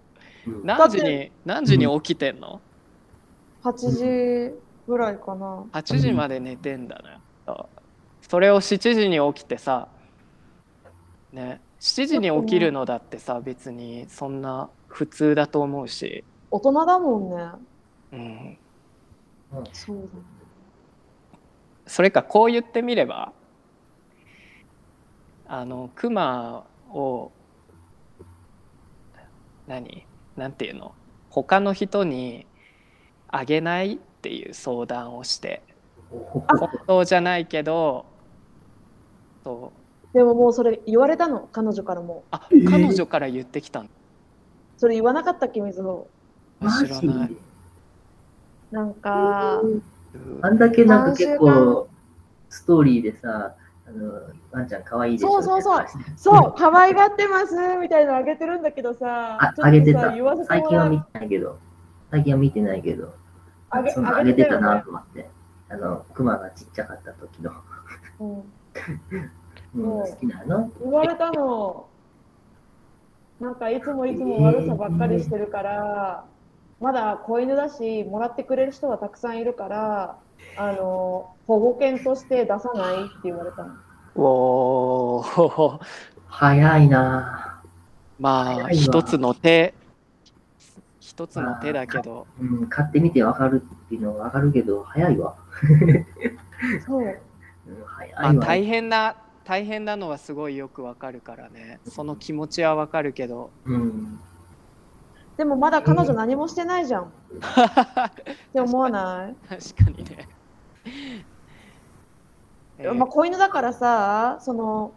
うん。何時に何時に起きてんの？8時ぐらいかな ?8 時まで寝てんだね。それを7時に起きてさね7時に起きるのだってさ別にそんな普通だと思うし、大人だもんね。うん、そうだそれかこう言ってみればあのクマを何？なんていうの？他の人にあげないっていう相談をして本当じゃないけどそう。でももうそれ言われたの？彼女からも。あえー彼女から言ってきたの。それ言わなかったっけ？みずほ知らない、なんかあんだけなんか結構ストーリーでさ、あのワンちゃん可愛いでしょそうそうそう。そう可愛がってますみたいなのあげてるんだけどさああげてた。最近は見てないけど、最近は見てないけど、あげそのげてたなと思って。あの、クマがちっちゃかった時の。うん。うん、そう。好きなの？言われたの。なんかいつもいつも悪さばっかりしてるから、まだ子犬だしもらってくれる人はたくさんいるからあの保護犬として出さないって言われたの。おー。早いな。まあ一つの手一つの手だけど。うん、買ってみてわかるっていうのはわかるけど、早いわ。そう。[LAUGHS] うん、早まあいわ。大変な大変なのはすごいよくわかるからね。その気持ちはわかるけど。うん。でもまだ彼女何もしてないじゃん。[LAUGHS] って思わない？確かにね、えーまあ、子犬だからさその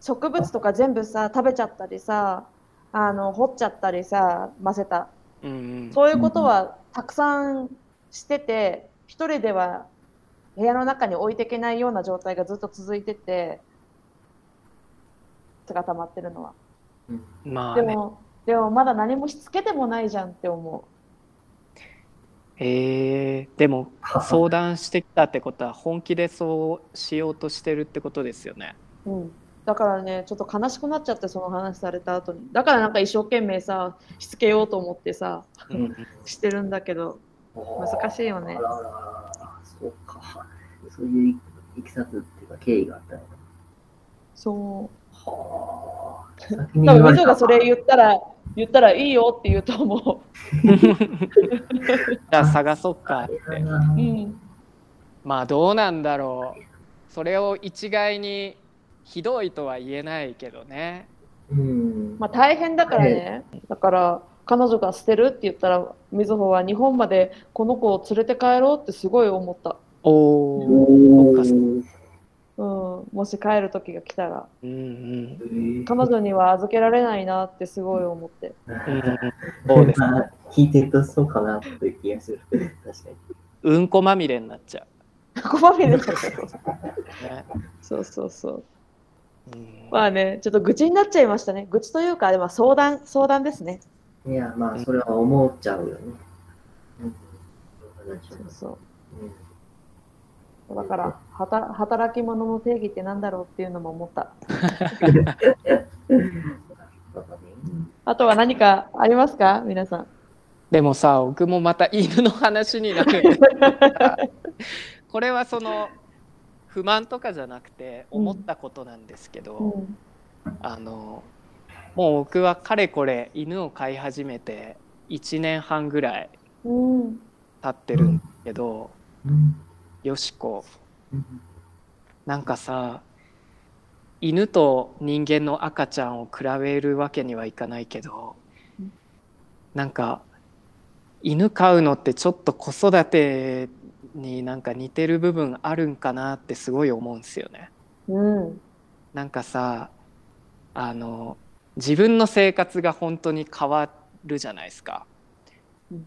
植物とか全部さ食べちゃったりさあの掘っちゃったりさ混ぜた。うんうん。そういうことはたくさんしてて一人では部屋の中に置いていけないような状態がずっと続いててが溜まってるのは。まあね。でもでもまだ何もしつけてもないじゃんって思えー、でも [LAUGHS] 相談してきたってことは本気でそうしようとしてるってことですよね。う、うん、だからねちょっと悲しくなっちゃってその話された後に。だからなんか一生懸命さしつけようと思ってさうん。してるんだけど難しいよね。あらあらあらそうか。そういういきさつっていうか経緯があったのか。そう。はあ。多分がそれ言ったら言ったらいいよって言うと思じゃあ探そっか。ってう、うん、まあどうなんだろう。それを一概にひどいとは言えないけどね。うん。まあ大変だからね。だから彼女が捨てるって言ったらみずほは日本までこの子を連れて帰ろうってすごい思った、おお、うん、もし帰る時が来たら。うんうん。えー彼女には預けられないなってすごい思って。うん。うん、そうですまあ聞いてるとそうかなという気がする。確かに。うんこまみれになっちゃ [LAUGHS] こまみれだったう、ね。そうそうそう。うんまあねちょっと愚痴になっちゃいましたね。愚痴というかでも相談相談ですね。いや、まあ、それは思っちゃうよね。うん。そうそう。うんだからはた働き者の定義ってなんだろうっていうのも思った。[LAUGHS] あとは何かありますか？皆さん。でもさ僕もまた犬の話になる。[LAUGHS] これはその不満とかじゃなくて思ったことなんですけど、うん。あのもう僕はかれこれ犬を飼い始めて1年半ぐらいうん。経ってるんだけど、うんよしこ。うん。なんかさ犬と人間の赤ちゃんを比べるわけにはいかないけどうん。なんか犬飼うのってちょっと子育てになんか似てる部分あるんかなってすごい思うんですよね。うん。なんかさあの自分の生活が本当に変わるじゃないですか。うん。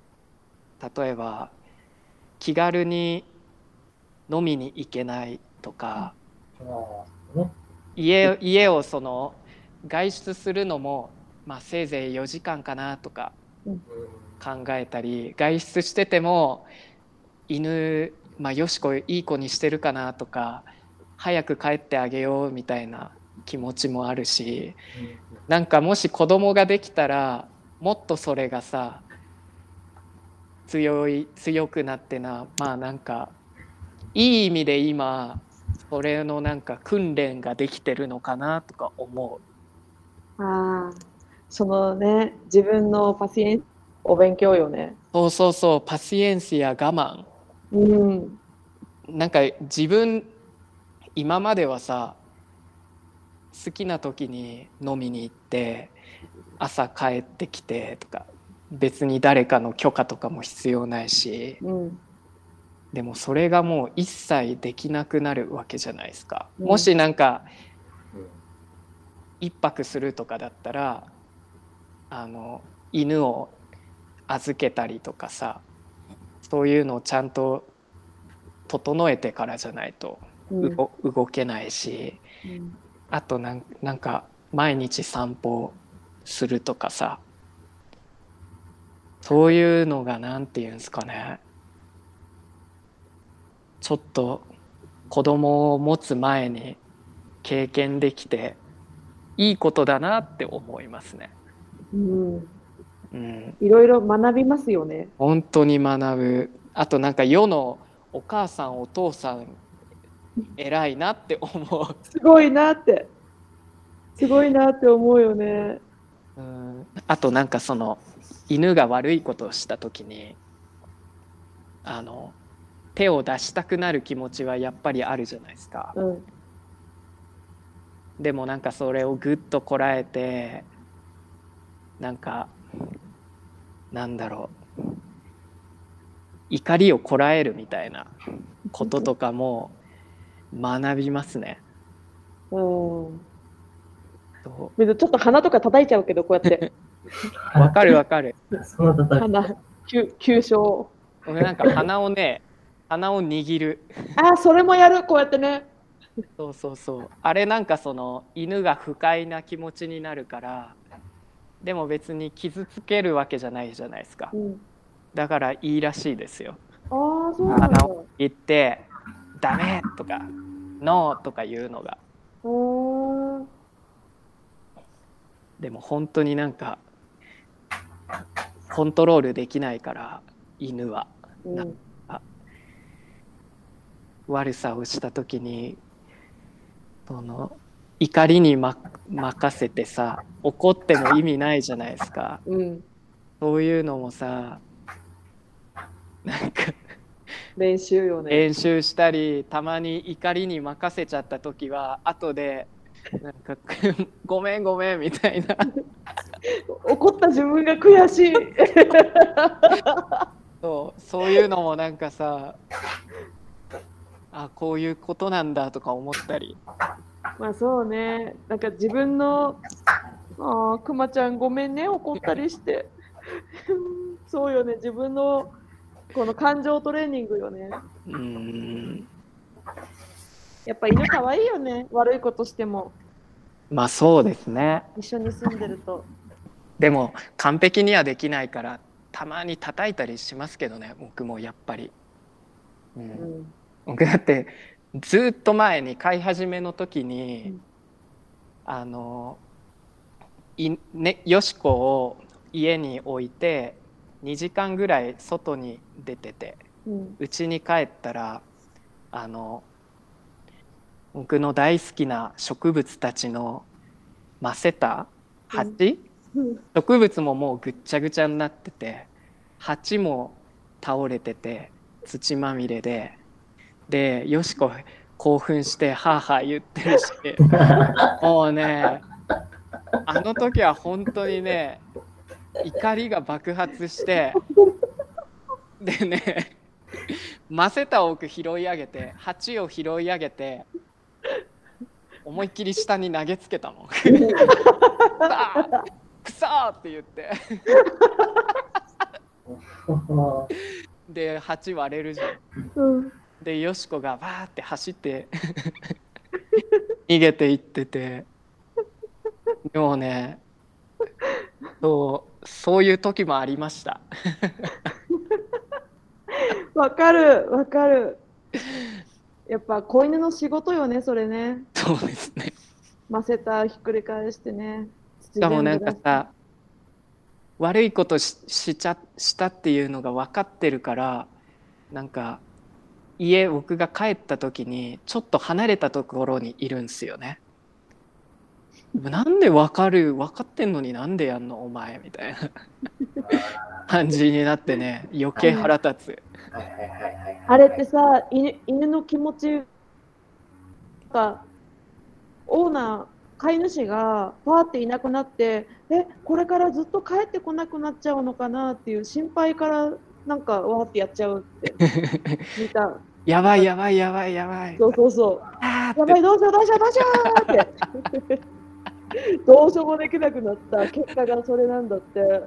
例えば気軽に飲みに行けないとか。家家をその外出するのも、まあ、せいぜい4時間かなとかうん。考えたり外出してても犬、まあ、よしこいい子にしてるかなとか早く帰ってあげようみたいな気持ちもあるしなんかもし子供ができたらもっとそれがさ強い強くなってなまあなんかいい意味で今それのなんか訓練ができてるのかなとか思ああそのね自分のパシエンお勉強よね。うそうそうそうパシエンスや我慢。うんなんか自分今まではさ好きな時に飲みに行って朝帰ってきてとか別に誰かの許可とかも必要ないし。うんでもそれがもう一切できなくなるわけじゃないですか。うんもしなんかうん。一泊するとかだったらあの犬を預けたりとかさそういうのをちゃんと整えてからじゃないとうん動動けないしうんあとなんなんか毎日散歩するとかさそういうのがなんて言うんですかねちょっと子供を持つ前に経験できていいことだなって思いますね。うん。うん、いろいろ学びますよね。本当に学ぶ。あとなんか世のお母さんお父さん偉いなって思う。すごいなって。すごいなって思うよね。うん。あとなんかその犬が悪いことをした時にあの手を出したくなる気持ちはやっぱりあるじゃないですか。うん。でもなんかそれをぐっとこらえてなんかなんだろう。怒りをこらえるみたいなこととかも学びますね。うん。ちょっと鼻とか叩いちゃうけどこうやって。う [LAUGHS] わかるわかる。[LAUGHS] 鼻。急急所。俺なんか鼻をね鼻を握る。ああそれもやるこうやってね。そうそうそう。あれなんかその犬が不快な気持ちになるからでも別に傷つけるわけじゃないじゃないですか。うん。だからいいらしいですよ。ああそうなんだ。鼻を言って「ダメ!」とか「ノー!」とか言うのが。でも本当になんかコントロールできないから犬は。うん悪さをした時にその怒りに、ま、任せてさ怒っても意味ないじゃないですか。うん。そういうのもさなんか練習よね。練習したりたまに怒りに任せちゃった時は後でなんか [LAUGHS] ごめんごめんみたいな。怒った自分が悔しい。そうそういうのもなんかさあこういうことなんだとか思ったり。まあそうね。なんか自分のああくまちゃんごめんね怒ったりして。[LAUGHS] そうよね。自分のこの感情トレーニングよね。うーん。やっぱ犬可愛いよね。悪いことしても。まあそうですね。一緒に住んでると。でも完璧にはできないからたまに叩いたりしますけどね僕もやっぱり、う、うんん僕だってずっと前に飼い始めの時に、うん。あのいねよしこを家に置いて2時間ぐらい外に出ててうん。家に帰ったらあの僕の大好きな植物たちのませた鉢、うん。植物ももうぐっちゃぐちゃになってて鉢も倒れてて土まみれででよしこ興奮してハーハー言ってるし [LAUGHS] もうねあの時は本当にね怒りが爆発してでねマセタを奥拾い上げて鉢を拾い上げて思いっきり下に投げつけたもん。くさーくさーって言って [LAUGHS] で鉢割れるじゃん。うんでよしこがバーって走って逃げていっててでもねそうそういう時もありました。[LAUGHS] わかるわかるやっぱ子犬の仕事よねそれねそうですね。マセタひっくり返してねしかもなんかさ悪いことししちゃしたっていうのが分かってるからなんか家僕が帰った時にちょっと離れたところにいるんですよね。なんで分かる分かってんのになんでやんのお前みたいな感じになってね余計腹立つ。あれってさ犬犬の気持ちがオーナー飼い主がパーっていなくなってえこれからずっと帰ってこなくなっちゃうのかなっていう心配からなんかわーってやっちゃうって。[LAUGHS] 見た。やばいやばいやばいやばい。そうそうそう。やばいどうしようどうしようどうしようって。[LAUGHS] どうしようもできなくなった。結果がそれなんだって、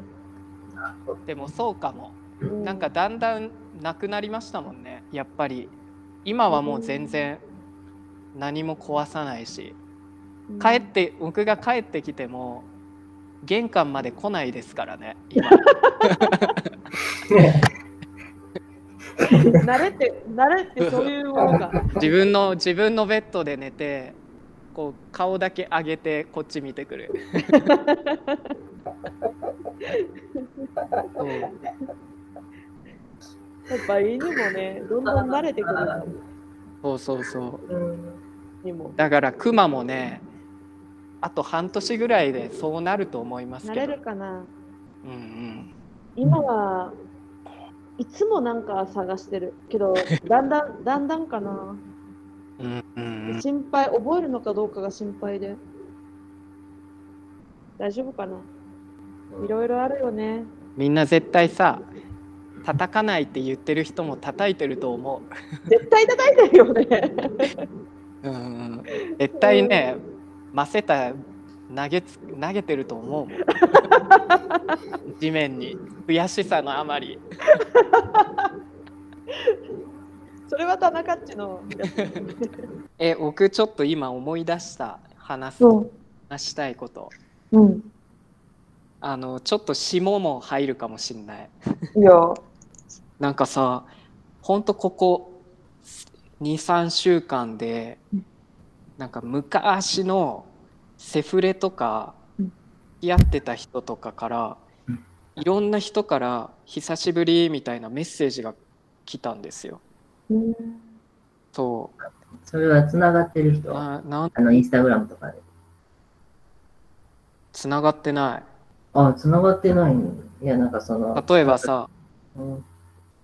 でもそうかも。うなんかだんだんなくなりましたもんね。やっぱり。今はもう全然何も壊さないし。帰って僕が帰ってきても玄関まで来ないですからね。今。慣れって慣れってそういうものか自分の自分のベッドで寝てこう顔だけ上げてこっち見てくる。[LAUGHS] やっぱ犬もねどんどん慣れてくるのそうそうそう。うん。にも。だからクマもねあと半年ぐらいでそうなると思います慣けど。れるかな。うんうん。今はいつもなんか探してるけどだんだん [LAUGHS] だんだんかな。うんうんうん。心配覚えるのかどうかが心配で。大丈夫かな。いろいろあるよね。みんな絶対さ叩かないって言ってる人も叩いてると思絶対叩いてるよね。うん、絶対ね、ませた投げつ投げてると思う。[LAUGHS] 地面に悔しさのあまり。それは田中っちの [LAUGHS] え、僕ちょっと今思い出した話すう話したいこと。んうんあのちょっと霜も入るかもしんない。いなんかさ、ほんとここ2、3週間でうん、なんか昔のセフレとかうん、付き合ってた人とかからうん、いろんな人から久しぶりみたいなメッセージが来たんですよ。うんそう。それは繋がってる人あななんの、インスタグラムとかで。繋がってなあ、繋がってないのいや、なんかその。い。例えばさ、うん。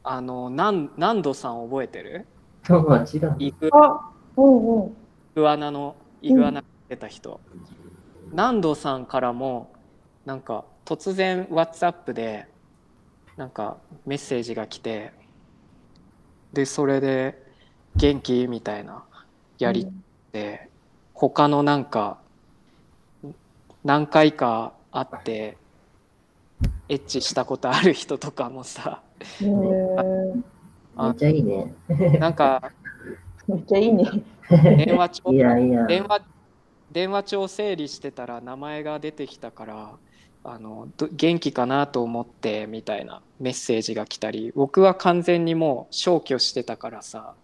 あの、なん何度さん覚えてる？今日は違う。イグあうんうんイグアナのイグアナ出た人、南度さんからもなんか突然 WhatsApp でなんかメッセージが来てでそれで「元気?」みたいなやりで他のなんか何回か会ってエッチしたことある人とかもさへーめっちゃいいね。なんか [LAUGHS] めっちゃいいね [LAUGHS] 電話帳いやいや。電話電話帳整理してたら名前が出てきたからあのど元気かなと思ってみたいなメッセージが来たり僕は完全にもう消去してたからさ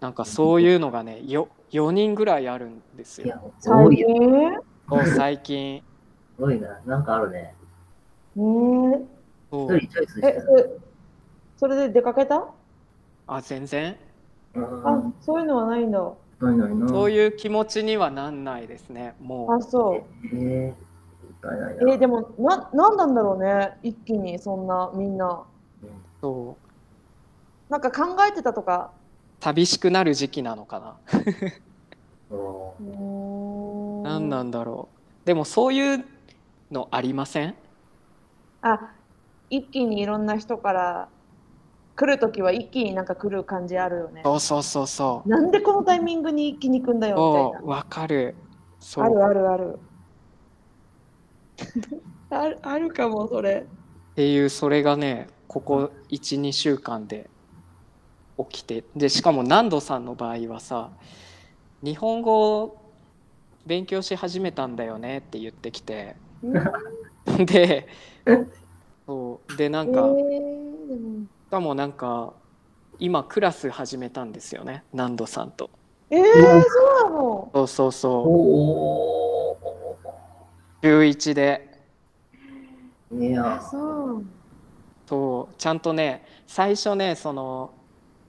なんかそういうのがねよ4人ぐらいあるんですよいや、多最いよ。近もう最近すごいな。なんかあるね。ねそう一人チョイスしえそれで出かけた？あ全然？うん。あそういうのはないんだ。ないないない。そういう気持ちにはなんないですねもあそう。えー、ないないなえーでもななんなんだろうね一気にそんなみんな。うそう。なんか考えてたとか？寂しくなる時期なのかな。何なんだろう。でもそういうのありません？あ一気にいろんな人から来るときは一気になんか来る感じあるよね。そうそうそうそうなんでこのタイミングに一気に来んだよみたいそうわかるそうな。あるあるある。[LAUGHS] あるあるかもそれ。っていうそれがねここ12週間で起きてでしかも南度さんの場合はさ日本語を勉強し始めたんだよねって言ってきてうん [LAUGHS] でそうでなんか、えーしでもかもなんか今クラス始めたんですよね南度さんと。えー、そうなの？そうそうそおう11で。ー。いや、そう。そうちゃんとね最初ねその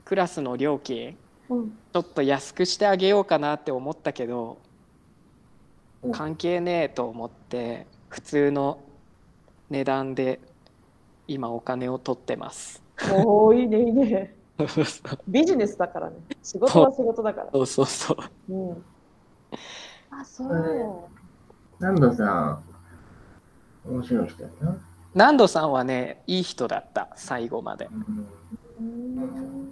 クラスの料金うん、ちょっと安くしてあげようかなって思ったけどうん。関係ねえと思って普通の値段で今お金を取ってます。おーいいねいいね。[LAUGHS] ビジネスだからね。仕事は仕事だから。そうそうそう。うん。あ、そう。南度さん、面白い人やな。南度さんはねいい人だった最後まで。うんうん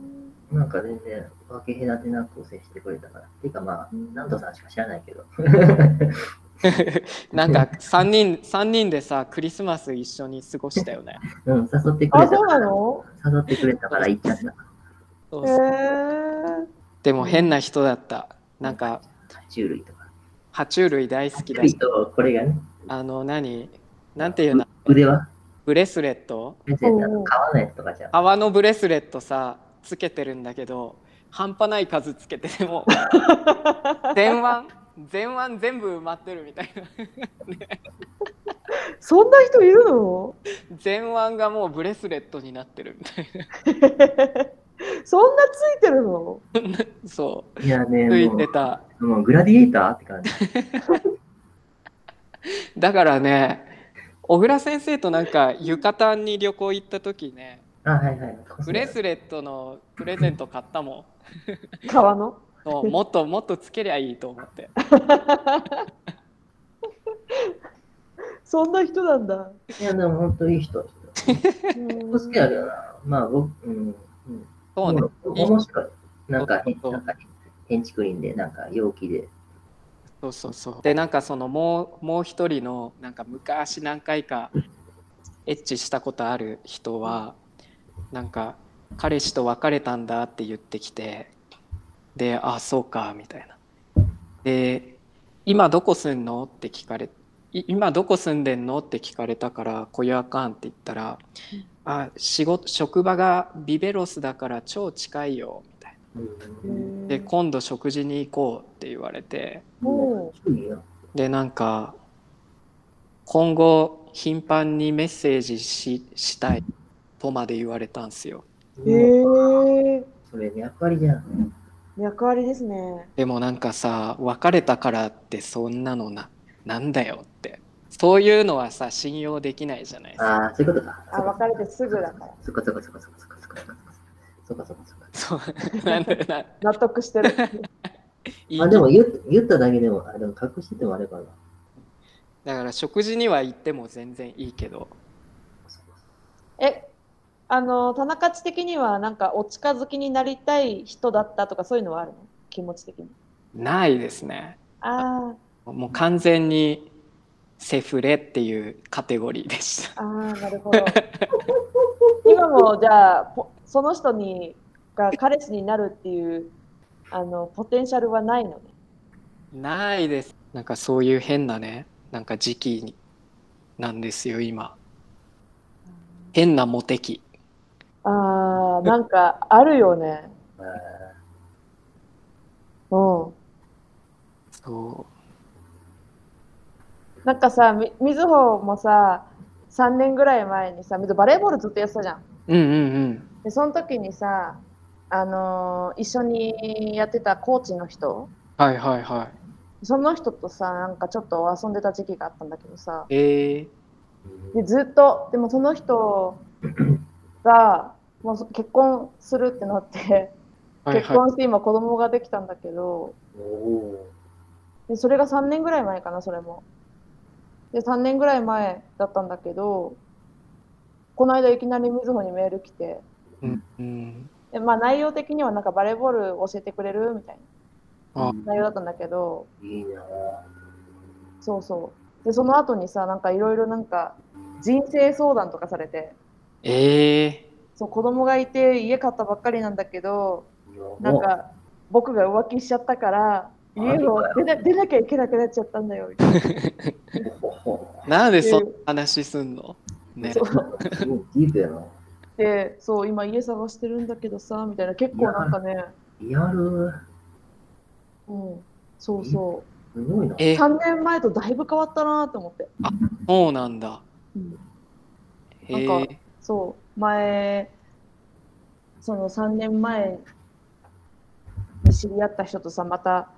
なんか全然分け隔てなく接してくれたから。ていうかまあ、南度さんしか知らないけど。[LAUGHS] なんか3人三人でさクリスマス一緒に過ごしたよね。うん、誘ってくあ、れたそうなから。の？誘ってくれたから行っちゃった。へそうそうえ。でも変な人だった。なんか爬虫類とか。爬虫類大好きだし、と、これがね、あの何？なんていうの？腕はブレスレット？別にあの買わないとかじゃん。泡のブレスレットさつけてるんだけど半端ない数つけてでも [LAUGHS] 前腕前腕全部埋まってるみたいな。[LAUGHS] そんな人いるの？前腕がもうブレスレットになってるみたい [LAUGHS] そんなついてるの？な [LAUGHS] そう。いやね、ついもてた。う、もうグラディエーターって感じ。だからね小倉先生となんかユカタンに旅行行った時ねあ、はいはい。ブレスレットのプレゼント買ったも川の？んそうもっともっとつけりゃいいと思って [LAUGHS] そんな人なんだ。いや、でも本当いい人。うん好きだけどな。まあ、僕、うん。うんそうね面白い。なんか、なんか、建築林で、なんか、陽気で。そうそうそうでなんかそのもうもう一人のなんか昔何回かエッチしたことある人はなんか彼氏と別れたんだって言ってきてであそうかみたいなで今どこ住んの？って聞かれい今どこ住んでんの？って聞かれたから小屋かんって言ったらあ仕事職場がビベロスだから超近いよみたいなうん。で今度食事に行こうって言われて。でなんか今後頻繁にメッセージししたいとまで言われたんですよう。へえ。それ、役割じゃん。役割ですね。でもなんかさ別れたからってそんなのななんだよってそういうのはさ信用できないじゃないですかああ、そういうことか。あ、別れてすぐだから。そこそこそこそこそこそこそこそこそこそこそうなんでな納得してる。[LAUGHS] あ、でも言っ言っただけでも、あでも隠しててもあれかな。だから食事には行っても全然いいけどえ、あの、田中地的にはなんかお近づきになりたい人だったとかそういうのはあるの？気持ち的に。ないですねあもう完全にセフレっていうカテゴリーでしたあ、ああ、なるほど。[LAUGHS] 今もじゃあ、ポその人にが彼氏になるっていうあのポテンシャルはないのね？ないです。なんかそういう変なね、なんか時期になんですよ、今。変なモテ期。ああ、[LAUGHS] なんかあるよね。あうん。そなんかさ、みみずほもさ、3年ぐらい前にさ、みずバレーボールずっとやってたじゃん。う。うんうんうん。で、その時にさ、あのー一緒にやってたコーチの人、はいはいはその人とさ、なんかちょっと遊んでた時期があったんだけどさ、い。えー、でずっと、でもその人がもうそ結婚するってなって、はいは結婚して今子供ができたんだけど、でそれが3年ぐらい前かな、それも。で、3年ぐらい前だったんだけど、この間いきなりみずほにメール来て、うんうんでまあ、内容的にはなんかバレーボール教えてくれるみたいなあ内容だったんだけど。そうそう。で、その後にさ、なんかいろいろなんか人生相談とかされて、ええそう子供がいて家買ったばっかりなんだけど、なんか僕が浮気しちゃったから、家を出な出なきゃいけなくなっちゃったんだよ。みたいななんでそんな話すんの？ね。そう。で、そう、今家探してるんだけどさ、みたいな、結構なんかね、リアル、うん、そうそすごいな。う。え。3年前とだいぶ変わったなと思って。そうなんだ。うん。へなんかえそう、前、その3年前に知り合った人とさ、また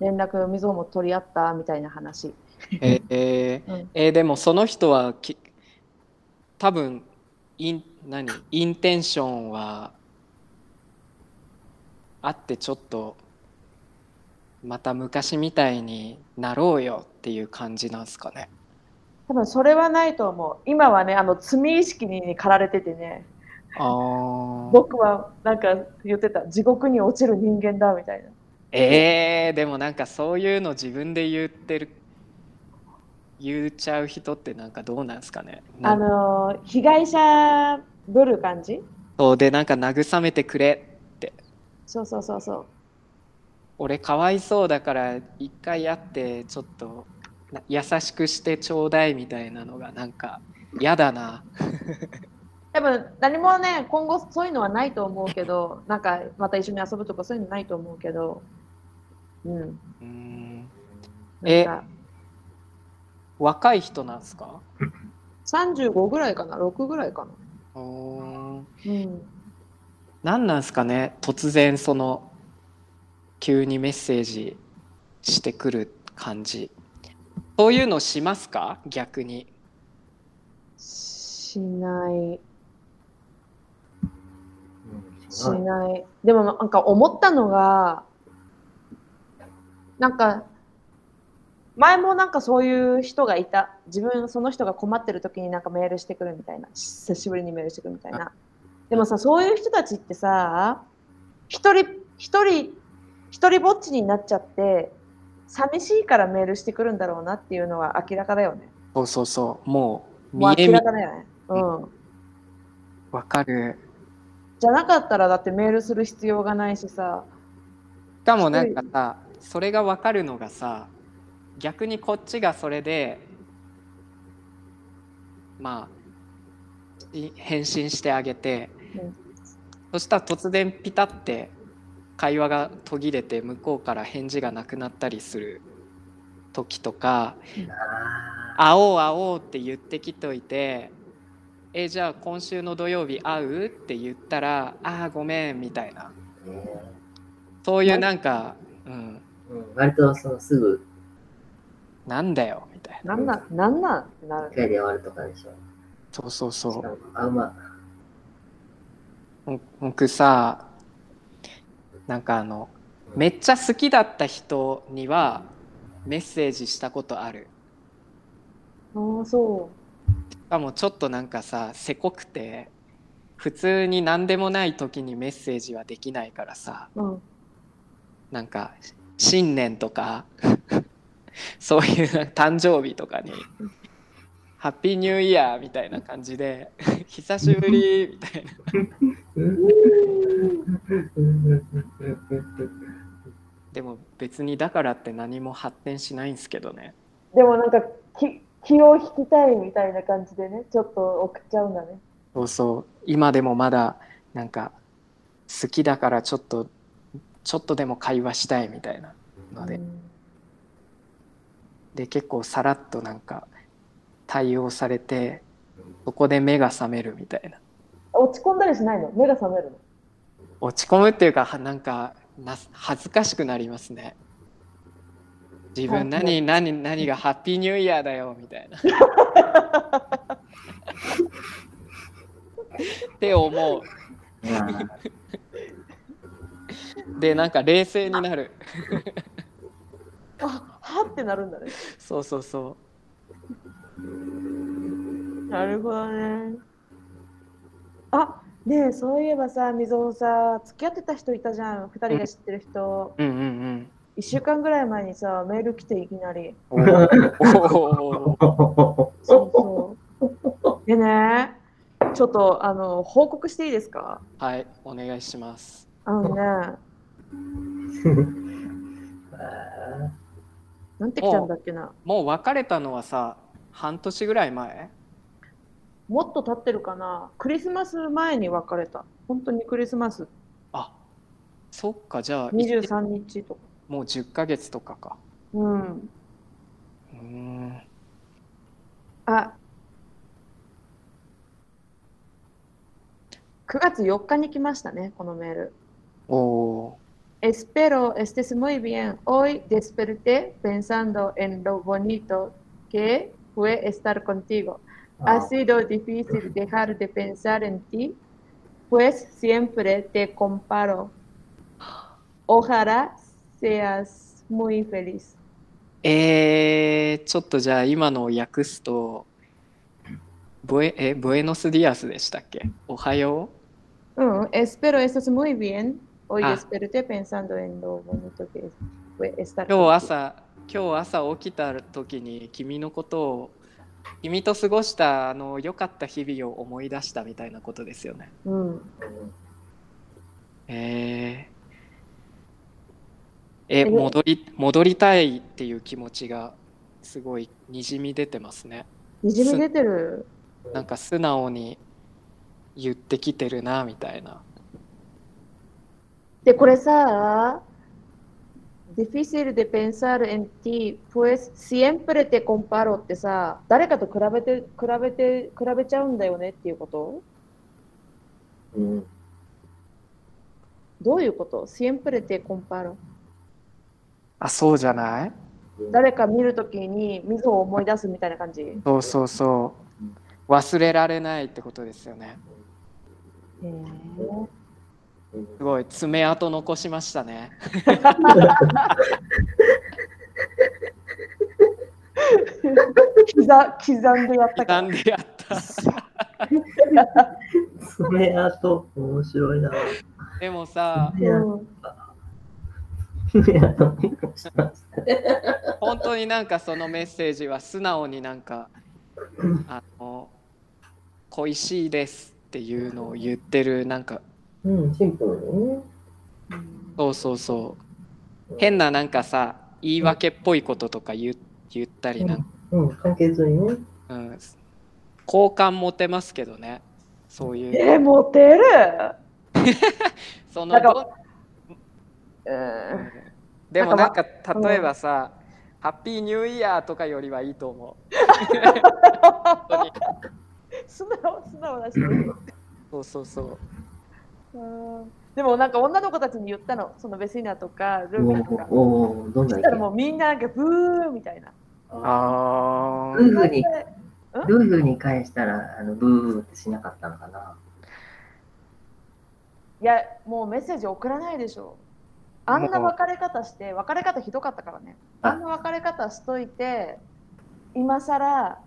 連絡、みぞも取り合ったみたいな話。ええうんえーでもその人はき多分イン何インテンションはあってちょっとまた昔みたいになろうよっていう感じなんですかね。多分それはないと思う。今はね、あの罪意識に駆られててね、僕はなんか言ってた、地獄に落ちる人間だみたいな。えー、でもなんかそういうの自分で言ってる言っちゃう人ってなんかどうなんですかね。なあのー被害者ぶる感じ？そうでなんか慰めてくれってそうそうそうそう。俺かわいそうだから一回会ってちょっとな優しくしてちょうだいみたいなのがなんか嫌だな。[LAUGHS] 多分何もね、今後そういうのはないと思うけど、なんかまた一緒に遊ぶとかそういうのないと思うけど、うん。うーんなんか若い人なんですか？35ぐらいかな、6ぐらいかな？おーうん。何なんですかね？突然その急にメッセージしてくる感じそういうのしますか？逆にしない、うんしない。でもなんか思ったのが、なんか、前もなんかそういう人がいた。自分、その人が困ってる時になんかメールしてくるみたいな。久しぶりにメールしてくるみたいな。でもさ、そういう人たちってさ、一人、一人、一人ぼっちになっちゃって、寂しいからメールしてくるんだろうなっていうのは明らかだよね。そうそうそうもうもう明見えみらかだよね。うん。わかるじゃなかったらだってメールする必要がないしさ。しかもなんかさそれがわかるのがさ逆にこっちがそれでまあい返信してあげて、うんそしたら突然ピタって会話が途切れて向こうから返事がなくなったりする時とかあ会おう会おうって言ってきといてえじゃあ今週の土曜日会うって言ったらああごめんみたいな。そういうなんか、うん、うん、割とそのすぐ。なんだよみたいな。なんなん、なんなんってなる。一。回で終わるとかでしょ。そうそうそしかもあ、うま。う僕さなんかあのめっちゃ好きだった人にはメッセージしたことあるああ、そしかもちょっとなんかさせこくて普通に何でもない時にメッセージはできないからさう。うん。なんか新年とか [LAUGHS] そういう誕生日とかに「ハッピーニューイヤー」みたいな感じで「[LAUGHS] 久しぶり」みたいなでも別にだからって何も発展しないんですけどね。でもなんか気、気を引きたいみたいな感じでね、ちょっと送っちゃうんだね。そうそう。今でもまだなんか好きだからちょっとちょっとでも会話したいみたいなので、うん。で結構さらっとなんか対応されてそこで目が覚めるみたいな落ち込んだりしないの？目が覚めるの？落ち込むっていうかはなんかな恥ずかしくなりますね。自分何何何がハッピーニューイヤーだよみたいな。[LAUGHS] って思う。でなんか冷静になる。あはってなるんだね。そうそうそなるほどね。あねえ、そういえばさ、みぞおさ、付き合ってた人いたじゃん、二人が知ってる人。うんうんうん一週間ぐらい前にさ、メール来ていきなり。[LAUGHS] そうそう。でね、ちょっとあの報告していいですか？はいお願いしますあのね、あ [LAUGHS] なんて来たんだっけな？もう別れたのはさ半年ぐらい前？もっと経ってるかな。クリスマス前に別れた。本当にクリスマスあそっかじゃあ23日とか。もう10ヶ月とかかうん。うーんあ9月4日に来ましたね、このメール。おお Espero estés muy bien. Hoy desperté pensando en lo bonito que fue estar contigo. Ha sido difícil dejar de pensar en ti, pues siempre te comparo. Ojalá seas muy feliz. えー、ちょっとじゃあ今のを訳すとブエえブエノスディアスでしたっけおはよ Mm, espero estés muy bien. Hoy Ah. desperté pensando en lo bonito que fue estar う今日.朝今日朝起きた時に君のことを [LAUGHS] 君と過ごしたあの良かった日々を思い出したみたいなことですよね。うん、えー、ええ戻り戻りたいっていう気持ちがすごいにじみ出てますね。にじみ出てる？なんか素直に言ってきてるなみたいな。で、これさ、difícil de pensar en ti, pues siempre te comparo ってさ、誰かと比べて、比べて、比べちゃうんだよねっていうことうん。どういうこと ?siempre te comparo。あそうじゃない誰か見るときに水を思い出すみたいな感じ。へそうそうそう忘れられないってことですよね。ーすごい爪痕残しましたね。[LAUGHS] 刻刻んでやったかなんでやった爪痕、面白いな。でもさ本当になんかそのメッセージは素直になんかあの恋しいですっていうのを言ってるなんかうん、シンプルにね。そうそうそう。変ななんかさ言い訳っぽいこととか言言ったりな。んか、うん、簡潔にね。うん、好感持てますけどね。そういう。えー、モテる？[LAUGHS] そのどうん。でもなんかなんか例えばさ、ハッピーニューイヤーとかよりはいいと思う。[LAUGHS] 本当に。素直、素直だし。うんそうそうそうでもなんか女の子たちに言ったの、そのベシーナとかルーカとか。おどんなしたらもうみんななんかブーみたいな。あーどういうふうに、ん？どういうふうに返したら、あの、ブーってしなかったのかな？いや、もうメッセージ送らないでしょ。あんな別れ方して、別れ方ひどかったからね。ああんな別れ方しといて、今更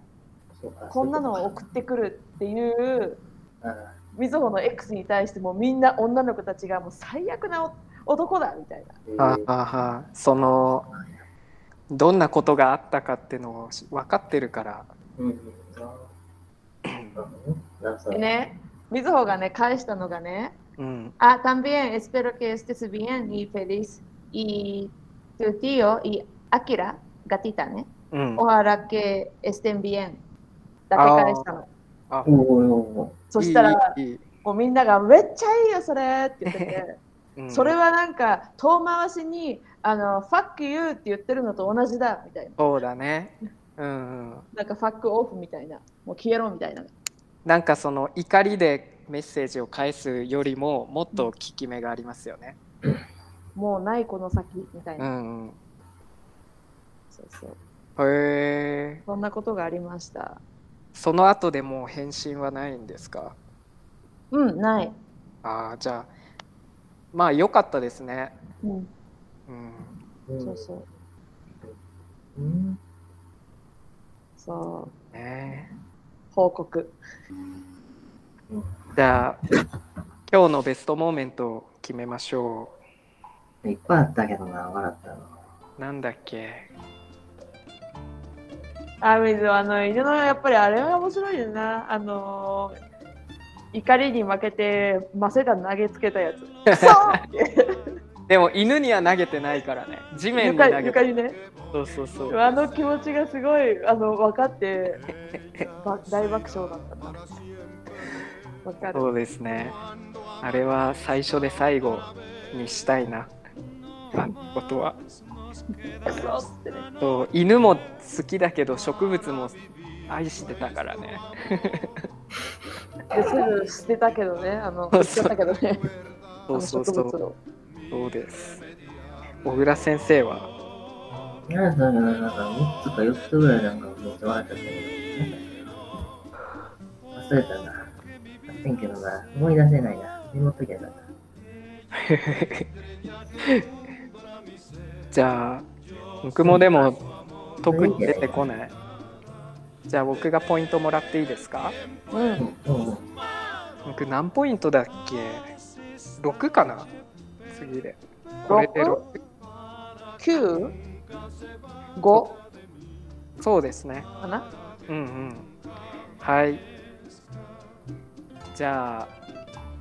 こんなのを送ってくるっていうあみずほの X に対してもみんな女の子たちがもう最悪な男だみたいな。はあはあはあそのどんなことがあったかっていうのを分かってるからでね、みずほがね、返したのがね、うん、Ah, también espero que estés bien y feliz. Y tu tío y Akira, gatita, ¿ne? うん、Ojalá que estén bien. だけ返したの。あおおそしたら、いいいいもうみんながめっちゃいいよ、それって言ってて、[LAUGHS] うんそれはなんか遠回しに、あの、fuck you って言ってるのと同じだみたいな。そうだね、うんうん、なんか fuck off みたいな。もう消えろみたいな。なんかその怒りでメッセージを返すよりももっと効き目がありますよね。もうないこの先みたいうな。んうん、そうそう。へえそんなことがありました。その後でもう返信はないんですか？うん、ない。ああじゃあまあ良かったですね。うん、うん、ーそうそう。うんそね報告。じゃあ今日のベストモーメントを決めましょいっぱいあったけどな、笑ったの。うなんだっけ？あ、水あの、犬のやっぱりあれは面白いよな。あのー、怒りに負けて、マセダ投げつけたやつ。でも犬には投げてないからね地面に床投げて床にね。そうそうそうあの気持ちがすごいあの分かってば大爆笑だったな。分かる。そうですねあれは最初で最後にしたいなあ [LAUGHS] ことはそう犬も好きだけど植物も愛してたからねですぐ捨てたけどね、あの、捨てたけどね、あそうのそうそう。そうです小倉先生は？なんだろうな、なんか3つか4つぐらいなんかめっちゃ笑っちゃったけど。忘れたな。あってんけどな、思い出せないな。メモっときゃよかった。[LAUGHS] じゃあ僕もでも特に出てこない。じゃあ僕がポイントもらっていいですか？うん。僕何ポイントだっけ？6かな？次で。これで6九？五？そうですね。かな？うんうん。はい。じゃあ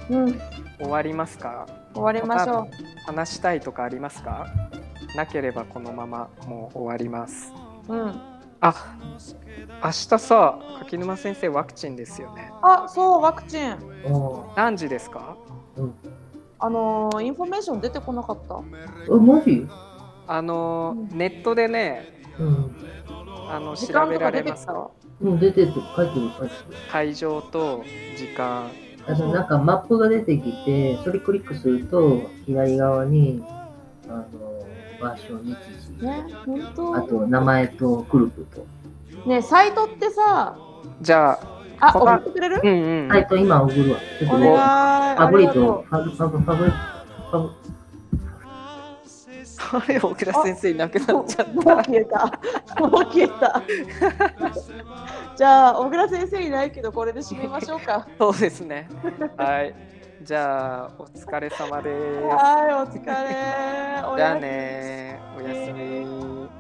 うん。終わりますか？終わりましょ話したいとかありますか？なければこのままもう終わりますう。うん。あ明日さ柿沼先生ワクチンですよねあ、そう、ワクチン。何時ですか？うん。あのーインフォメーション出てこなかった。え、マジ？あのうんネットでねうん。あの時調べ間とか出られますうん、出てって書いてる、書いてる。会場と時間あとなんかマップが出てきて、それクリックすると、左側に、あの、場所、日時、ね、本当あと名前とグループと。ね、サイトってさ、じゃああ、送ってくれる？うんうん、サイト今送るわ。ちょっとブリとト、ファブ、ファブ、ファブ、ファブ、あれ小倉先生いなくなっちゃっう。もうた消えた。もう消えた。じゃあ、小倉先生いないけど、これで締めましょうか。そうですねはいじゃあお疲れ様です。はい、お疲れ。じゃあね、おやすみ。